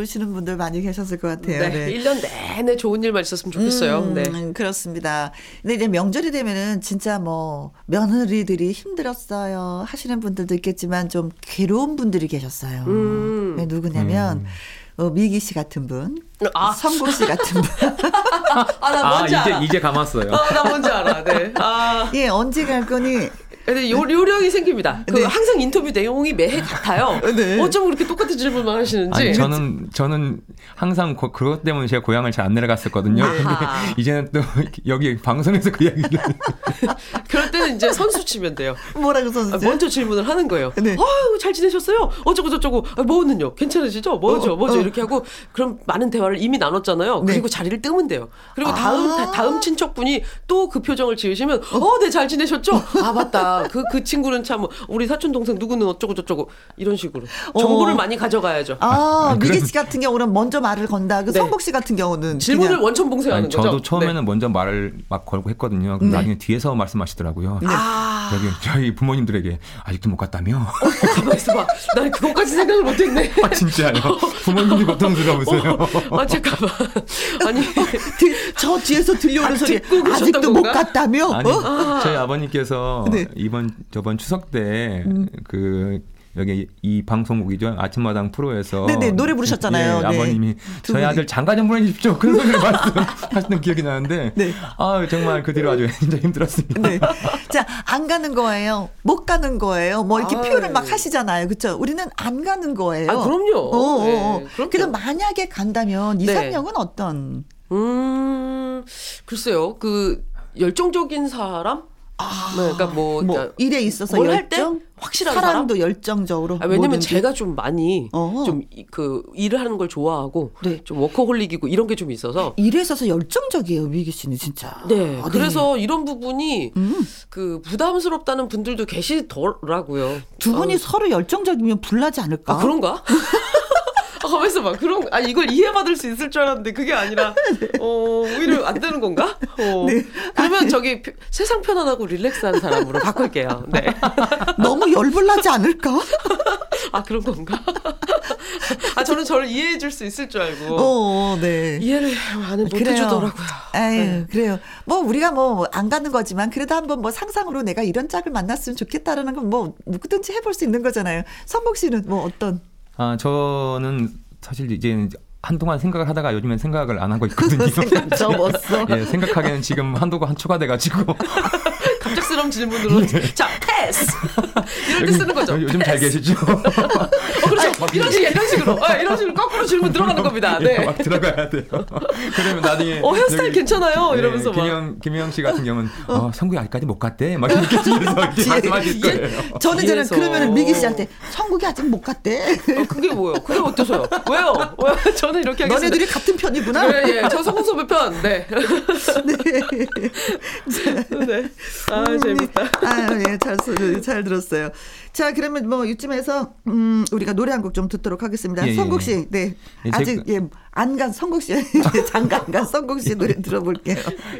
부르시는 분들 많이 계셨을 것 같아요. 네. 1년 내내 좋은 일만 있었으면 좋겠어요. 음, 네. 그렇습니다. 근데 이제 명절이 되면은 진짜 뭐 며느리들이 힘들었어요 하시는 분들도 있겠지만 좀 괴로운 분들이 계셨어요. 음. 네, 누구냐면 어, 미기 씨 같은 분, 아. 성국 씨 같은 분. 아, 나아 뭔지 이제 알아. 이제 감았어요. 아, 나 뭔지 알아. 네. 아. 예, 언제 갈 거니? 근데 요, 요령이 생깁니다. 그 네. 항상 인터뷰 내용이 매해 같아요. 네. 어쩜 그렇게 똑같은 질문만 하시는지. 아니 저는 저는 항상 고, 그것 때문에 제가 고향을 잘 안 내려갔었거든요. 근데 아하. 이제는 또 여기 방송에서 그 이야기를 그럴 때는 이제 선수 치면 돼요. 뭐라고 아, 선수? 먼저 질문을 하는 거예요. 네. 아유, 잘 지내셨어요? 어쩌고 저쩌고. 아, 뭐는요? 괜찮으시죠? 뭐죠? 어, 뭐죠? 어. 이렇게 하고 그럼 많은 대화를 이미 나눴잖아요. 네. 그리고 자리를 뜨면 돼요. 그리고 다음 아. 다- 다음 친척분이 또 그 표정을 지으시면 어, 네, 잘 지내셨죠? 아, 맞다. 그그 친구는 참 우리 사촌 동생 누구는 어쩌고 저쩌고 이런 식으로 정보를 어. 많이 가져가야죠. 아, 아, 미기 씨 같은 경우는 먼저 말을 건다. 그 네. 성국 씨 같은 경우는 질문을 그냥 원천 봉쇄하는 아니, 거죠. 저도 처음에는 네. 먼저 말을 막 걸고 했거든요. 네. 나중에 뒤에서 말씀하시 더라고요. 아, 여기 저희 부모님들에게 아직도 못 갔다며? 가만 있어봐. 난 그것까지 생각을 못했네. 아 진짜요? 부모님이 고통스러우세요. 아 잠깐만. 아니 뒤- 저 뒤에서 들려오는 아, 소리 아직도 못 건가? 갔다며? 아니 어? 저희 아버님께서 네. 이번 저번 추석 때 음. 그 여기 이 방송국이죠 아침마당 프로에서 네네, 노래 부르셨잖아요. 예, 네. 아버님이 두 저희. 아들 장가 좀 보내주십시오 그런 소리를 말씀 하시는 기억이 나는데 네. 아 정말 그 뒤로 아주 진짜 힘들었습니다. 네. 자, 안 가는 거예요. 못 가는 거예요. 뭐 이렇게 아유. 표현을 막 하시잖아요. 그렇죠? 우리는 안 가는 거예요. 아, 그럼요. 어, 어, 어. 네, 그럼요. 그래도 만약에 간다면 네. 이상형은 어떤? 음 글쎄요 그 열정적인 사람. 네, 그러니까 뭐, 뭐 그러니까 일에 있어서 열정? 확실한 사랑도 열정적으로. 아, 왜냐면 뭐든지. 제가 좀 많이 어. 좀그 일을 하는 걸 좋아하고 네. 좀 워커홀릭이고 이런 게 좀 있어서 일에 있어서 열정적이에요, 미기 씨는 진짜. 네. 아, 그래서 이런 부분이 음. 그 부담스럽다는 분들도 계시더라고요. 두 분이 아, 서로 열정적이면 불나지 않을까? 아 그런가? 아, 가만있어 봐. 그런, 아, 이걸 이해받을 수 있을 줄 알았는데, 그게 아니라, 어, 오히려 안 되는 건가? 어. 네. 그러면 저기, 피- 세상 편안하고 릴렉스한 사람으로 바꿀게요. 네. 너무 열불나지 않을까? 아, 그런 건가? 아, 저는 저를 이해해 줄 수 있을 줄 알고. 어, 네. 이해를 많이 못 해주더라고요. 아유, 네. 그래요. 뭐 우리가 뭐 안 가는 거지만 그래도 한번 뭐 상상으로 내가 이런 짝을 만났으면 좋겠다라는 건 뭐 누구든지 해볼 수 있는 거잖아요. 선복 씨는 뭐 어떤? 아 저는 사실 이제 한동안 생각을 하다가 요즘엔 생각을 안 하고 있거든요. 생각 접었어. 예, 생각하기에는 지금 한도가 한 초과돼 가지고 갑작스러운 질문으로. 자, 패스! 이럴 때 쓰는 거죠. 요즘 잘 계시죠? 어, 그렇죠. 이런 식으로, 이런 식으로. 아, 이런 식으로 거꾸로 질문 들어가는 겁니다. 예, 네. 막 들어가야 돼요. 그러면 나중에 어, 헤어스타일 여기, 괜찮아요. 예, 이러면서 막. 김영 김영 씨 같은 경우는 어, 성국이 아직까지 못 갔대. 막 이렇게 말씀하실 거예요. 저는 저는. 그러면은 미기 씨한테 성국이 아직 못 갔대. 어, 그게 뭐예요? 그게 어때서요? 왜요? 왜? 저는 이렇게 하겠습니다. 너네들이 같은 편이구나. 네, 예. 저 성공 소배 편. 네. 네. 아, 재밌다. 아, 예, 잘, 수- 잘 들었어요. 자, 그러면 뭐 이쯤에서 음, 우리가 노래 한 곡 좀 듣도록 하겠습니다. 예, 예, 성국 예. 씨, 네. 예, 아직 제가- 예, 안 간 성국 씨, 안 간 성국 씨 노래 들어볼게요.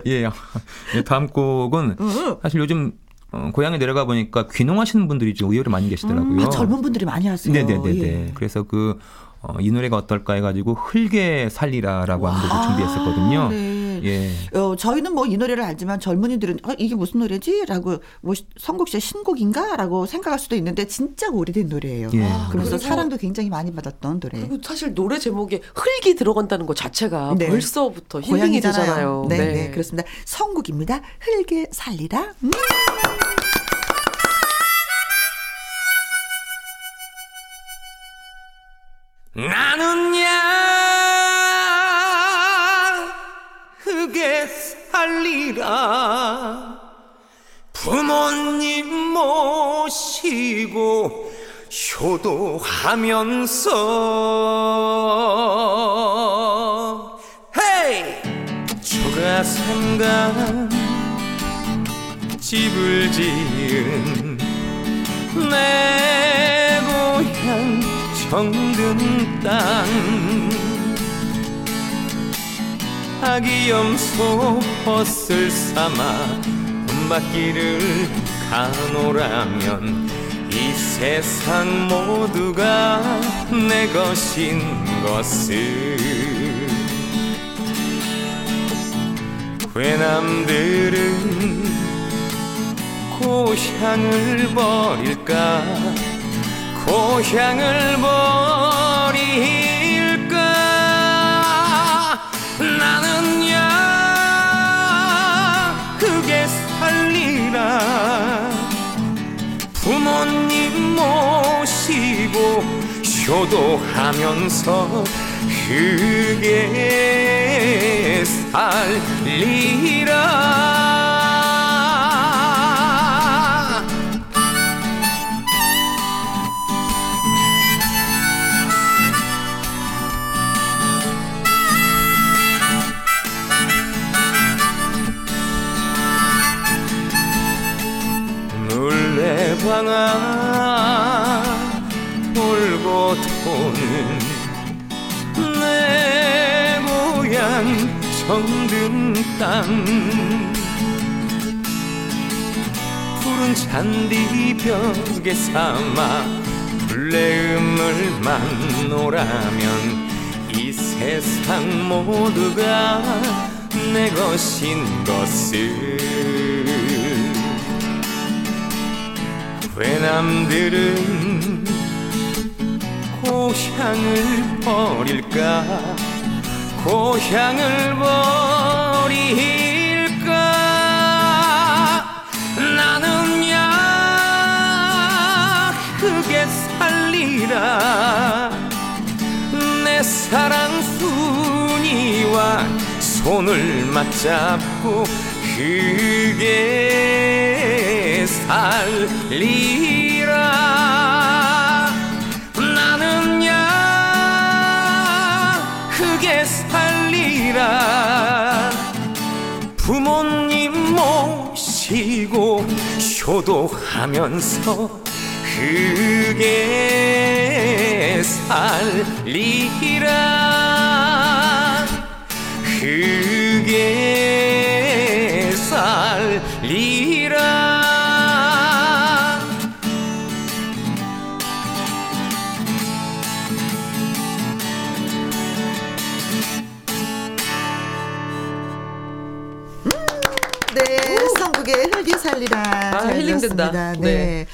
예, 예, 다음 곡은 음. 사실 요즘 어, 고향에 내려가 보니까 귀농하시는 분들이 좀 의외로 많이 계시더라고요. 아, 젊은 분들이 많이 하세요. 네네네네. 예. 그래서 그, 어, 이 노래가 어떨까 해가지고 흘게 살리라라고 하는 곡을 준비했었거든요. 네. 예. 어, 저희는 뭐 이 노래를 알지만 젊은이들은 어, 이게 무슨 노래지? 라고 뭐 시- 성국 씨의 신곡인가? 라고 생각할 수도 있는데 진짜 오래된 노래예요. 예. 그래서 그리고- 사랑도 굉장히 많이 받았던 노래. 그리고 사실 노래 제목에 흙이 들어간다는 것 자체가 네. 벌써부터 힐링이 되잖아요. 네, 네, 그렇습니다. 성국입니다. 흘게 살리라. 음. 나는 흙에 살리라. 부모님 모시고 효도하면서. 헤이! 초가생각 집을 지은 내 고향 정든 땅 아기 염소 헛을 삼아 봄밭길을 가노라면 이 세상 모두가 내 것인 것을. 외남들은 고향을 버릴까? 고향을 버릴 모시고 효도하면서 흙에 살리라. 물레방아 정든 땅 푸른 잔디벽에 삼아 불레음을 만 노라면 이 세상 모두가 내 것인 것을. 외남들은 고향을 버릴까 고향을 버릴까? 나는 야 흙에 살리라. 내 사랑 순이와 손을 맞잡고 흙에 살리라 효도하면서 흙에 살리라. 흙에 살리라. 아, 잘 힐링된다. 네. 네.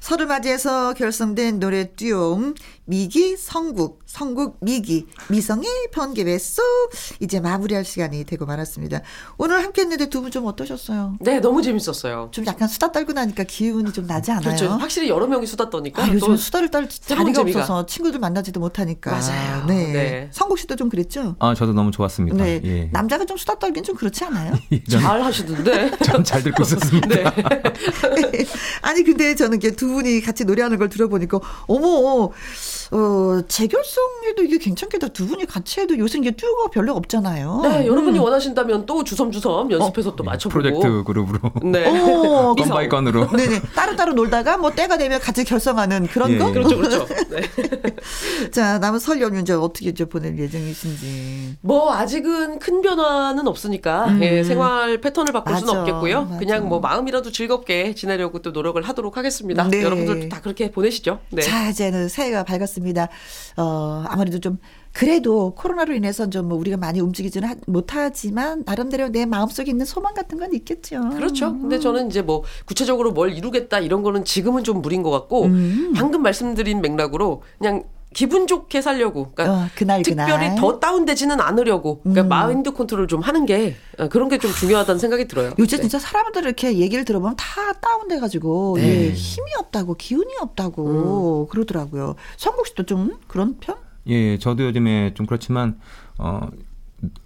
설을 맞이해서 결성된 노래 듀오 미기 성국 성국 미기 미성의 번개배수 이제 마무리할 시간이 되고 말았습니다. 오늘 함께했는데 두 분 좀 어떠셨어요? 네, 너무 재밌었어요. 좀 약간 수다 떨고 나니까 기운이 좀 나지 않아요? 그렇죠. 확실히 여러 명이 수다 떠니까 아, 요즘 또 수다를 떨 자리가. 없어서 친구들 만나지도 못하니까. 맞아요. 네. 네. 성국 씨도 좀 그랬죠? 아 저도 너무 좋았습니다. 네. 예. 남자가 좀 수다 떨긴 좀 그렇지 않아요? 전, 잘 하시던데. 전잘 듣고 있었습니다. 네. 아니 근데 저는 이게 두 분이 같이 노래하는 걸 들어보니까 어머 어 재결성해도 이게 괜찮겠다 두 분이 같이 해도 요새 이게 듀오가 별로 없잖아요. 네, 여러분이 음. 원하신다면 또 주섬주섬 연습해서 또 맞춰보고. 프로젝트 그룹으로 네. 어, 건 by 건으로. 네네 따로따로 놀다가 뭐 때가 되면 같이 결성하는 그런 예. 거. 그렇죠, 그렇죠. 네. 자 남은 설 연휴 이제 어떻게 이제 보낼 예정이신지. 뭐 아직은 큰 변화는 없으니까 음. 예, 생활 패턴을 바꿀 수는 맞아, 없겠고요. 맞아. 그냥 뭐 마음이라도 즐겁게 지내려고 또 노력을 하도록 하겠습니다. 네. 여러분들도 다 그렇게 보내시죠. 네. 자, 이제는 새해가 밝았습니다. 어, 아무래도 좀, 그래도 코로나로 인해서 좀뭐 우리가 많이 움직이지는 하- 못하지만, 나름대로 내 마음속에 있는 소망 같은 건 있겠죠. 그렇죠. 근데 저는 이제 뭐 구체적으로 뭘 이루겠다 이런 거는 지금은 좀 무리인 것 같고 음. 방금 말씀드린 맥락으로 그냥 기분 좋게 살려고. 그러니까 어, 그날, 특별히 그날. 더 다운되지는 않으려고. 그러니까 음. 마인드 컨트롤 좀 하는 게 어, 그런 게 좀 중요하다는 생각이 들어요. 요새 네. 진짜 사람들 이렇게 얘기를 들어보면 다 다운돼 가지고, 네. 예, 힘이 없다고, 기운이 없다고 음. 그러더라고요. 성국 씨도 좀 그런 편? 예, 저도 요즘에 좀 그렇지만 어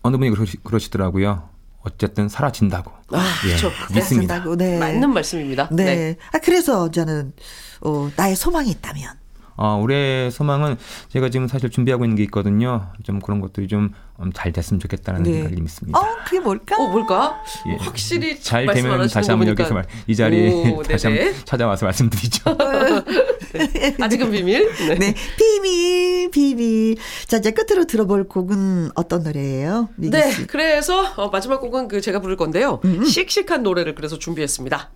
어느 분이 그러시, 그러시더라고요. 어쨌든 사라진다고. 아, 예, 그렇죠. 믿습니다. 네. 맞는 말씀입니다. 네. 네. 아, 그래서 저는, 어, 나의 소망이 있다면. 어, 올해 소망은 제가 지금 사실 준비하고 있는 게 있거든요. 좀 그런 것들이 좀잘 됐으면 좋겠다는 네. 생각이 있습니다. 어, 그게 뭘까? 어, 뭘까? 예. 확실히 잘 되면 다시 거 한번. 여기서 말, 이 자리에 오, 다시 네네. 한번 찾아와서 말씀드리죠. 네. 아직은 비밀. 네. 네, 비밀, 비밀. 자, 이제 끝으로 들어볼 곡은 어떤 노래예요? 미기 네, 씨? 그래서 어, 마지막 곡은 그 제가 부를 건데요. 음. 씩씩한 노래를 그래서 준비했습니다.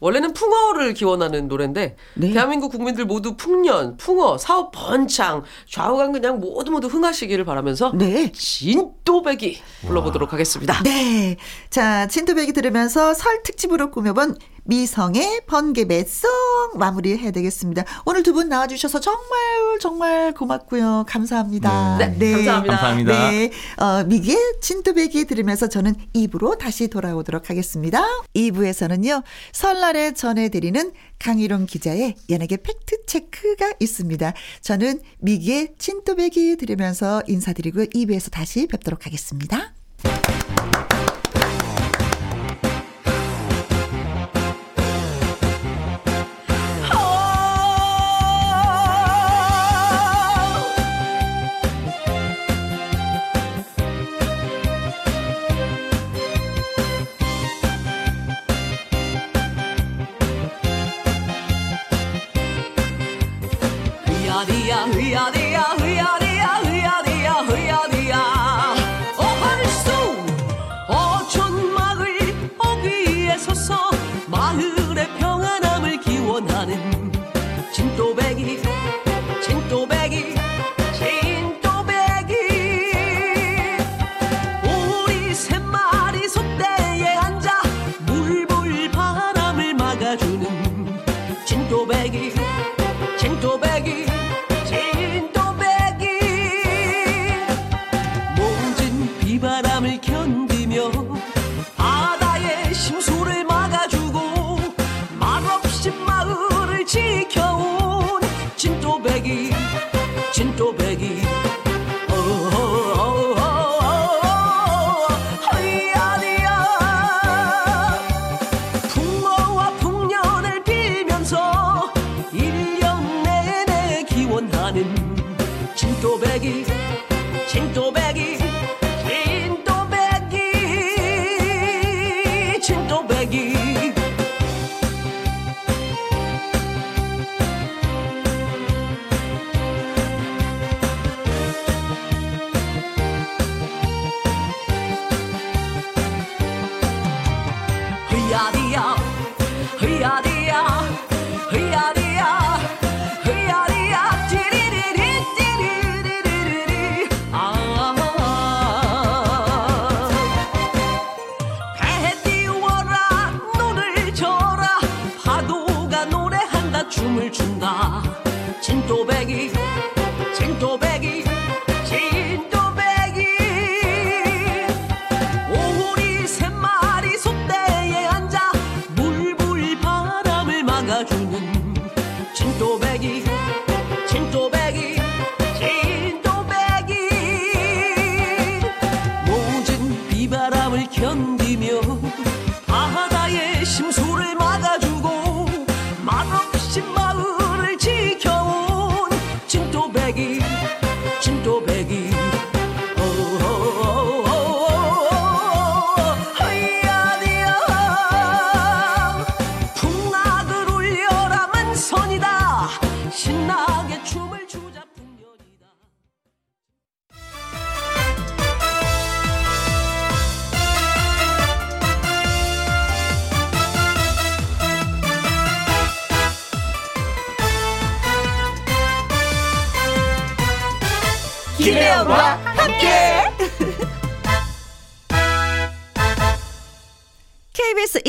원래는 풍어를 기원하는 노래인데 네. 대한민국 국민들 모두 풍년, 풍어, 사업 번창, 좌우간 그냥 모두 모두 흥하시기를 바라면서 네. 진또배기 불러보도록 하겠습니다. 네. 자, 진토백이 들으면서 설 특집으로 꾸며본 미성의 번개 매송 마무리해야 되겠습니다. 오늘 두 분 나와주셔서 정말, 정말 고맙고요. 감사합니다. 네, 감사합니다. 감사합니다. 네. 어, 미기의 진토백이 들으면서 저는 2부로 다시 돌아오도록 하겠습니다. 2부에서는요, 설날에 전해드리는 강희롱 기자의 연예계 팩트체크가 있습니다. 저는 미기의 진토백이 들으면서 인사드리고 2부에서 다시 뵙도록 하겠습니다. 흐야디야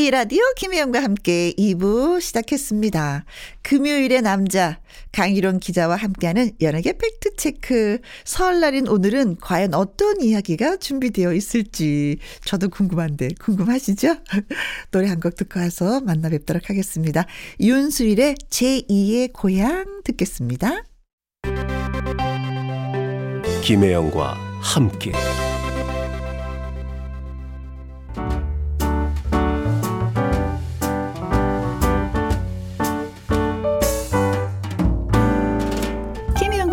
KBS 1라디오 김혜영과 함께 2부 시작했습니다. 금요일의 남자 강희론 기자와 함께하는 연예계 팩트체크. 설날인 오늘은 과연 어떤 이야기가 준비되어 있을지 저도 궁금한데 궁금하시죠? 노래 한 곡 듣고 와서 만나 뵙도록 하겠습니다. 윤수일의 제2의 고향 듣겠습니다. 김혜영과 함께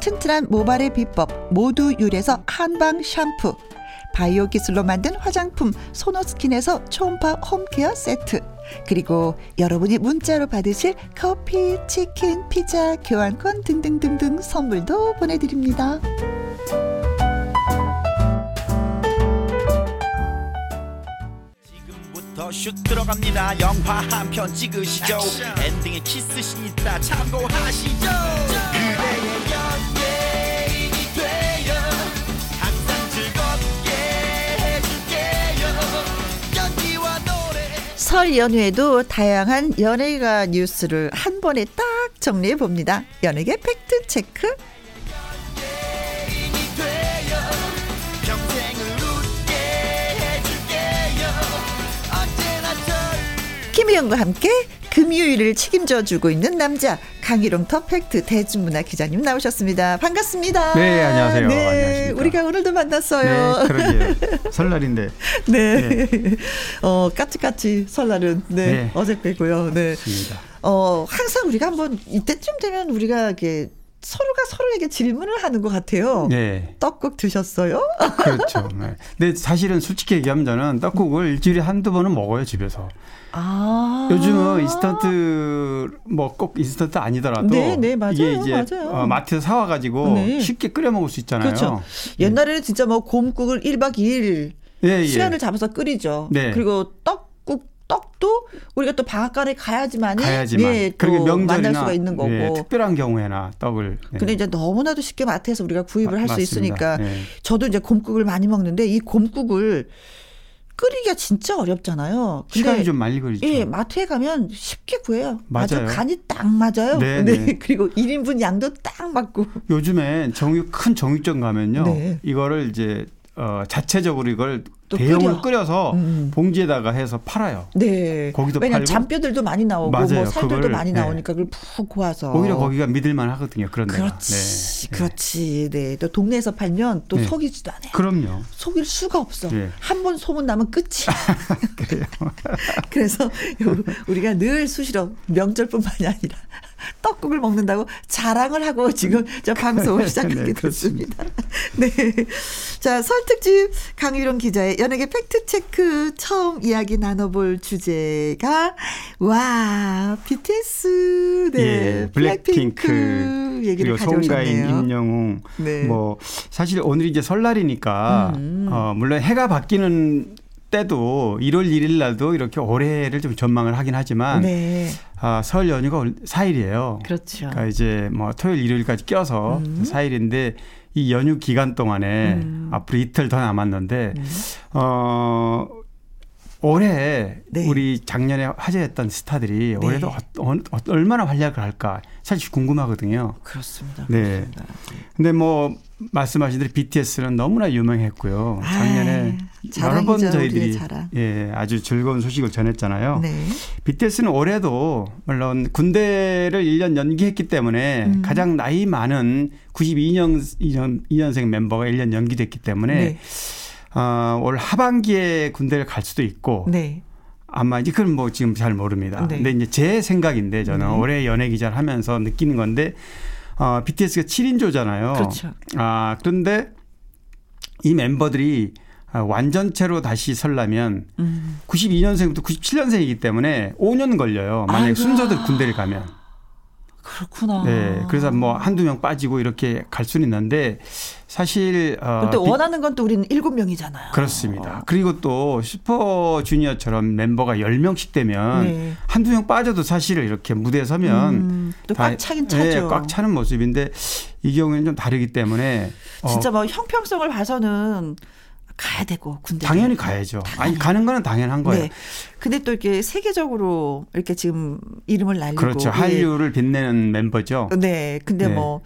튼튼한 모발의 비법 모두 유래서 한방 샴푸. 바이오 기술로 만든 화장품 소노스킨에서 초음파 홈케어 세트. 그리고 여러분이 문자로 받으실 커피, 치킨, 피자, 교환권 등등등등 선물도 보내드립니다. 지금부터 슛 들어갑니다. 영화 한 편 찍으시죠. 엔딩에 키스신 있다 참고하시죠 설 연휴에도 다양한 연예가 뉴스를 한 번에 딱 정리해 봅니다. 연예계 팩트 체크. 김희영과 함께 금요일을 책임져 주고 있는 남자 강희롱 더 팩트 대중문화 기자님 나오셨습니다. 반갑습니다. 네, 안녕하세요. 네, 안녕하십니까. 우리가 오늘도 만났어요. 네, 그러게요. 설날인데. 네. 어, 까치까치 설날은 네, 네. 어제 빼고요. 네. 맞습니다. 어, 항상 우리가 한번 이때쯤 되면 우리가 이렇게 서로가 서로에게 질문을 하는 것 같아요. 네, 떡국 드셨어요? 그렇죠. 네. 근데 사실은 솔직히 얘기하면 저는 떡국을 일주일에 한두 번은 먹어요, 집에서. 아. 요즘은 인스턴트, 뭐 꼭 인스턴트 아니더라도. 네, 네, 맞아요, 이게 이제 맞아요. 어, 마트에서 사와가지고 네. 쉽게 끓여 먹을 수 있잖아요. 그렇죠. 옛날에는 진짜 뭐 곰국을 1박 2일 예, 예. 시간을 잡아서 끓이죠. 네. 그리고 떡국 떡도 우리가 또 방앗간에 가야지만이 가야지만. 예, 또 그리고 명절이나 만날 수가 있는 거고. 예, 특별한 경우에나 떡을. 네. 근데 이제 너무나도 쉽게 마트에서 우리가 구입을 마- 할 수. 있으니까 네. 저도 이제 곰국을 많이 먹는데 이 곰국을 끓이기가 진짜 어렵잖아요. 근데 시간이 좀 많이 걸리죠. 예, 마트에 가면 쉽게 구해요. 맞아요. 간이 딱 맞아요. 네, 네, 네. 그리고 1인분 양도 딱 맞고. 요즘엔 정육 큰 정육점 가면요. 네. 이거를 이제 어, 자체적으로 이걸 또 대용으로 끓여. 서 음. 봉지에다가 해서 팔아요. 네. 거기도 왜냐면? 잔뼈들도 많이 나오고 맞아요. 뭐 살들도 그걸, 많이 네. 나오니까 그걸 푹 고아서. 오히려 거기가 믿을만 하거든요. 그런 데가. 그렇지, 네. 그렇지. 네. 또 동네에서 팔면 또 네. 속이지도 않아요. 그럼요. 속일 수가 없어. 예. 한번 소문 나면 끝이야. 그래서 요- 우리가 늘 수시로 명절뿐만이 아니라 떡국을 먹는다고 자랑을 하고 지금 저 방송을 시작하게 네, 됐습니다. 네. 자, 설특집 강유룡 기자의 연예계 팩트체크 처음 이야기 나눠볼 주제가 와, BTS, 네. 예, 블랙핑크 얘기를 그리고 송가인. 임영웅 네. 뭐 사실 오늘이 이제 설날이니까 음. 어, 물론 해가 바뀌는 때도 1월 1일 날도 이렇게 올해를 좀 전망을 하긴 하지만 네. 아, 설 연휴가 4일이에요. 그렇죠. 그러니까 이제 뭐 토요일 일요일까지 껴서 음. 4일인데 이 연휴 기간 동안에 음. 앞으로 이틀 더 남았는데 어 올해 네. 우리 작년에 화제였던 스타들이 네. 올해도 어, 어, 얼마나 활약을 할까 사실 궁금하거든요. 그렇습니다. 네. 그렇습니다. 근데 뭐 말씀하신 대로 BTS는 너무나 유명했고요. 아, 작년에 여러 번 저희들이. 예, 아주 즐거운 소식을 전했잖아요. 네. BTS는 올해도 물론 군대를 1년 연기했기 때문에 음. 가장 나이 많은 92년 2년, 2년생 멤버가 1년 연기됐기 때문에 네. 어, 올 하반기에 군대를 갈 수도 있고 네. 아마 이제 그건 뭐 지금 잘 모릅니다. 네. 근데 이제 제 생각인데 저는 네. 올해 연예 기자를 하면서 느끼는 건데 어, BTS가 7인조잖아요. 그렇죠. 아, 그런데 이 멤버들이 아, 완전체로 다시 설라면 음. 92년생부터 97년생이기 때문에 5년 걸려요. 만약에 아이고야. 순서대로 군대를 가면. 그렇구나. 네. 그래서 뭐 한두 명 빠지고 이렇게 갈 수는 있는데 사실 어 근데 비- 원하는 건 또 우리는 일곱 명이잖아요. 그렇습니다. 그리고 또 슈퍼 주니어처럼 멤버가 10명씩 되면 네. 한두 명 빠져도 사실은 이렇게 무대에 서면 음, 또 다- 꽉 차긴 네, 차죠. 꽉 차는 모습인데 이 경우에는 좀 다르기 때문에 어, 진짜 뭐 형평성을 봐서는 가야 되고 군대 당연히 가야죠. 아니 가는 거는 당연한 거예요. 네. 근데 또 이렇게 세계적으로 이렇게 지금 이름을 날리고 그렇죠. 예. 한류를 빛내는 멤버죠. 네. 근데 네. 뭐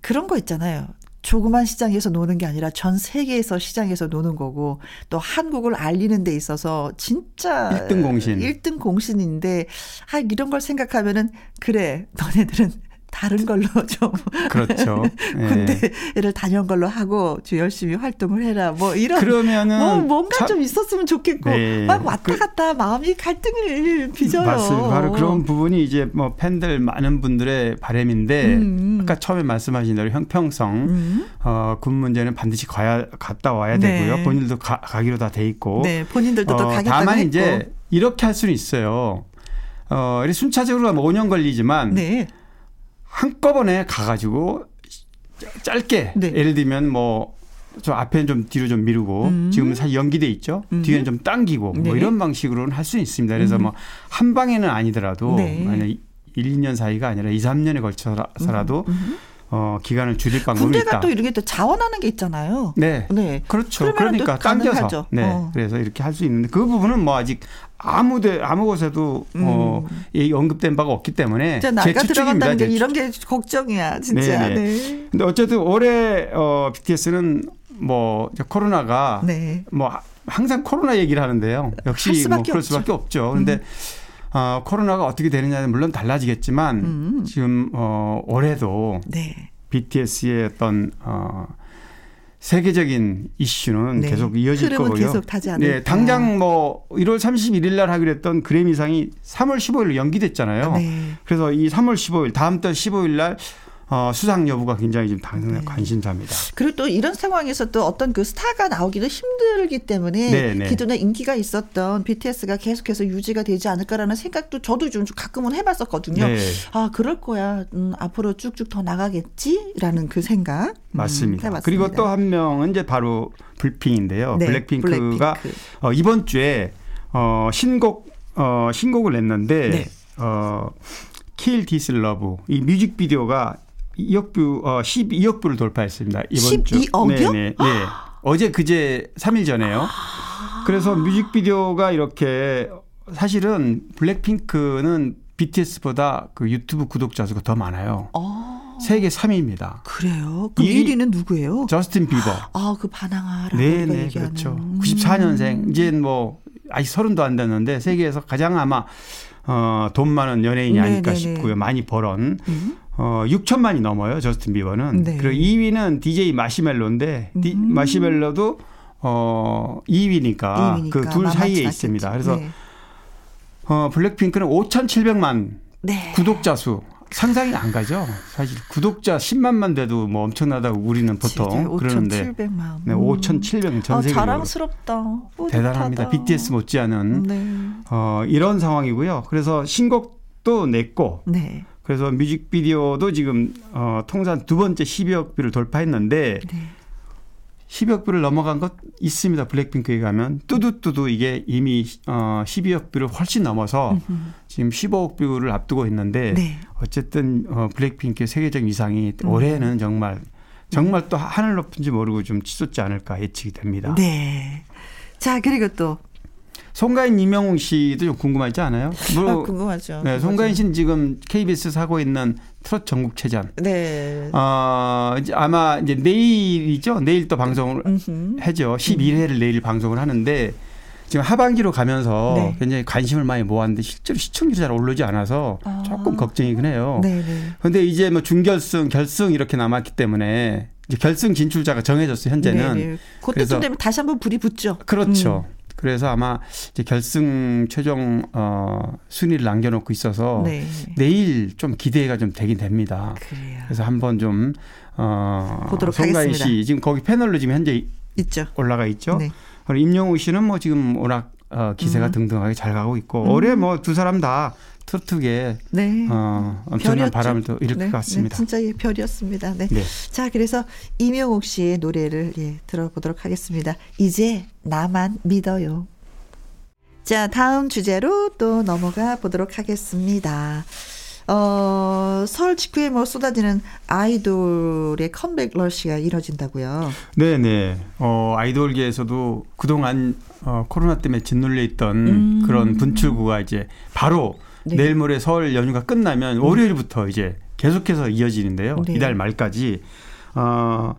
그런 거 있잖아요. 조그만 시장에서 노는 게 아니라 전 세계에서 시장에서 노는 거고 또 한국을 알리는 데 있어서 진짜 일등 공신. 1등 공신인데 아 이런 걸 생각하면은 그래. 너네들은 다른 걸로 좀 그렇죠. 네. 군대를 다녀온 걸로 하고 좀 열심히 활동을 해라. 뭐 이런 그러면은 뭐 뭔가 참- 좀 있었으면 좋겠고 네. 막 왔다 그- 갔다 마음이 갈등을 빚어요. 맞습니다. 바로 그런 부분이 이제 뭐 팬들 많은 분들의 바람인데 음. 아까 처음에 말씀하신 대로 형평성 음. 어, 군 문제는 반드시 가야 갔다 와야 네. 되고요. 본인도 가, 가기로 다 돼 있고. 네, 본인들도 또 어, 가겠다고 다만 했고. 이제 이렇게 할 수는 있어요. 어, 순차적으로 가면 5년 걸리지만 네. 한꺼번에 가가지고 짧게 네. 예를 들면 뭐 저 앞에는 좀 뒤로 좀 미루고 음. 지금은 사실 연기돼 있죠. 음. 뒤에는 좀 당기고 네. 뭐 이런 방식으로는 할 수 있습니다. 그래서 음. 뭐한 방에는 아니더라도 네. 만약 1, 2년 사이가 아니라 2, 3년에 걸쳐서라도 음. 어, 기간을 줄일 방법이 군대가 있다. 또 이렇게 또 자원하는 게 있잖아요. 네. 네. 그렇죠. 그러니까 또 당겨서. 네. 어. 그래서 이렇게 할 수 있는데 그 부분은 뭐 아직 아무데 아무 곳에도 어, 이 언급된 바가 없기 때문에 음. 진짜 제 나가. 들어간다는 게제 이런 게 걱정이야, 진짜. 네, 네. 네. 근데 어쨌든 올해 어, BTS는 뭐 코로나가 네. 뭐 하- 항상 코로나 얘기를 하는데요. 역시 할뭐 그럴 없죠. 수밖에 없죠. 그런데 어, 코로나가 어떻게 되느냐는 물론 달라지겠지만 음. 지금 어, 올해도 네. BTS의 어떤 어, 세계적인 이슈는 네. 계속 이어질 흐름은 거고요. 계속 타지 않을까. 네, 당장 뭐 1월 31일 날 하기로 했던 그래미상이 3월 15일로 연기됐잖아요. 네. 그래서 이 3월 15일 다음 달 15일 날 어, 수상 여부가 굉장히 지금 당장 네. 관심사입니다. 그리고 또 이런 상황에서 또 어떤 그 스타가 나오기도 힘들기 때문에 네, 네. 기존에 인기가 있었던 BTS가 계속해서 유지가 되지 않을까라는 생각도 저도 좀 가끔은 해봤었거든요. 네. 아 그럴 거야. 음, 앞으로 쭉쭉 더 나가겠지라는 그 생각. 음, 맞습니다. 해봤습니다. 그리고 또 한 명은 이제 바로 블핑인데요. 네, 블랙핑크가 블랙핑크. 어, 이번 주에 어, 신곡 어, 신곡을 냈는데 네. 어, Kill This Love 이 뮤직비디오가 2억 view 어, 12억 view를 돌파했습니다. 이번 주. 12억 이요? 네, 네. 네. 어제 그제 3일 전에요. 그래서 뮤직비디오가 이렇게 사실은 블랙핑크는 BTS보다 그 유튜브 구독자 수가 더 많아요. 어, 세계 3위입니다. 그래요. 그럼 이- 1위는 누구예요? 저스틴 비버. 아, 그 바나나라고 네, 우리가 네, 얘기하는. 그렇죠. 음. 94년생. 이제 뭐 아직 서른도 안 됐는데 세계에서 가장 아마 어, 돈 많은 연예인이 네, 아닐까 네, 네. 싶고요. 많이 벌은 음. 어, 6천만이 넘어요. 저스틴 비버는. 네. 그리고 2위는 DJ 마시멜로인데 디- 음. 마시멜로도 어, 2위니까, 2위니까 그 둘 사이에. 있습니다. 그래서 네. 어, 블랙핑크는 5,700만 네. 구독자 수 상상이 안 가죠. 사실 구독자 10만만 돼도 뭐 엄청나다고 우리는 보통 그러는데 5,700만. 네, 5,700전 아, 세계적으로 자랑스럽다. 대단합니다. 뿌듯하다. BTS 못지않은 네. 어, 이런 상황이고요. 그래서 신곡도 냈고 네. 그래서 뮤직비디오도 지금 어, 통산 두 번째 12억 view를 돌파했는데 네. 12억 view를 넘어간 것 있습니다. 블랙핑크에 가면 뚜두뚜두 이게 이미 어, 12억 view를 훨씬 넘어서 지금 15억 view를 앞두고 있는데 네. 어쨌든 어, 블랙핑크의 세계적 위상이 음. 올해는 정말 정말 또 하늘 높은지 모르고 좀 치솟지 않을까 예측이 됩니다. 네. 자, 그리고 또 송가인 이명웅 씨도 좀 궁금하지 않아요? 뭐, 아, 궁금하죠. 네, 송가인 씨는 지금 KBS 사고 있는 트롯 전국체전. 네. 어, 이제 아마 이제 내일이죠. 내일 또 방송을 음흠. 하죠. 11회를 내일 방송을 하는데 지금 하반기로 가면서 네. 굉장히 관심을 많이 모았는데 실제로 시청률이 잘 오르지 않아서 아. 조금 걱정이긴 해요. 네, 네. 그런데 이제 뭐 준결승, 결승 이렇게 남았기 때문에 결승 진출자가 정해졌어요. 현재는. 네, 네. 그때쯤 그래서- 되면 다시 한번 불이 붙죠. 그렇죠. 그래서 아마 이제 결승 최종 어, 순위를 남겨놓고 있어서 네. 내일 좀 기대가 좀 되긴 됩니다. 그래요. 그래서 한번 좀 어, 보도록 하겠습니다. 씨 지금 거기 패널로 지금 현재 있죠. 올라가 있죠. 네. 그리고 임영웅 씨는 뭐 지금 워낙 어, 기세가 음. 등등하게 잘 가고 있고 올해 뭐 두 사람 다 트로트계 네. 어, 엄청난. 바람을 또 일으킬 네, 것 같습니다. 네, 진짜 예, 별이었습니다. 네. 네. 자, 그래서 이명옥 씨의 노래를 예, 들어보도록 하겠습니다. 이제 나만 믿어요. 자, 다음 주제로 또 넘어가 보도록 하겠습니다. 어, 설 직후에 뭐 쏟아지는 아이돌의 컴백 러시가 이뤄진다고요. 네 네. 어, 아이돌계에서도 그동안 어, 코로나 때문에 짓눌려 있던 음. 그런 분출구가 이제 바로 네. 내일 모레 설 연휴가 끝나면 월요일부터 이제 계속해서 이어지는데요. 네. 이달 말까지. 어,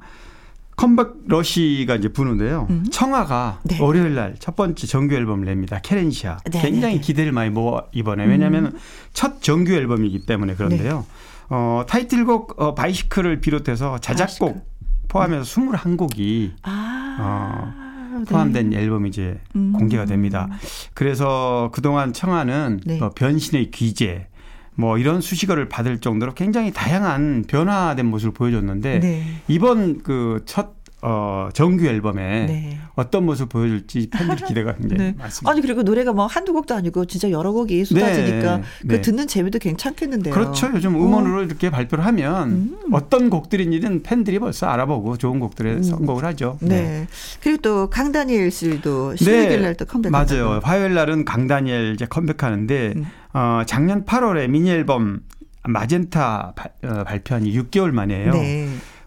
컴백 러시가 이제 부는데요. 음. 청아가 네. 월요일 날 첫 번째 정규 앨범을 냅니다. 케렌시아. 네, 굉장히 네, 네. 기대를 많이 모아 이번에. 왜냐하면 첫 정규 앨범이기 때문에 그런데요. 어, 타이틀곡 어, 바이시클을 비롯해서 자작곡 바이시클. 포함해서 21곡이 아. 네. 포함된 앨범이 이제 음. 공개가 됩니다. 그래서 그동안 청아는 네. 뭐 변신의 귀재 뭐 이런 수식어를 받을 정도로 굉장히 다양한 변화된 모습을 보여줬는데 네. 이번 그첫 어, 정규 앨범에 네. 어떤 모습 보여줄지 팬들이 기대가 굉장히 네. 많습니다. 아니 그리고 노래가 뭐 한두 곡도 아니고 진짜 여러 곡이 쏟아지니까 네, 그 네. 듣는 재미도 괜찮겠는데요. 그렇죠. 요즘 음원으로 이렇게 발표를 하면 음. 어떤 곡들인지는 팬들이 벌써 알아보고 좋은 곡들에 선곡을 하죠. 네. 그리고 또 강다니엘 씨도 16일 날 또 컴백. 네. 맞아요. 화요일 날은 강다니엘 이제 컴백하는데 음. 어, 작년 8월에 미니 앨범 마젠타 발, 어, 발표한 지 6개월 만이에요.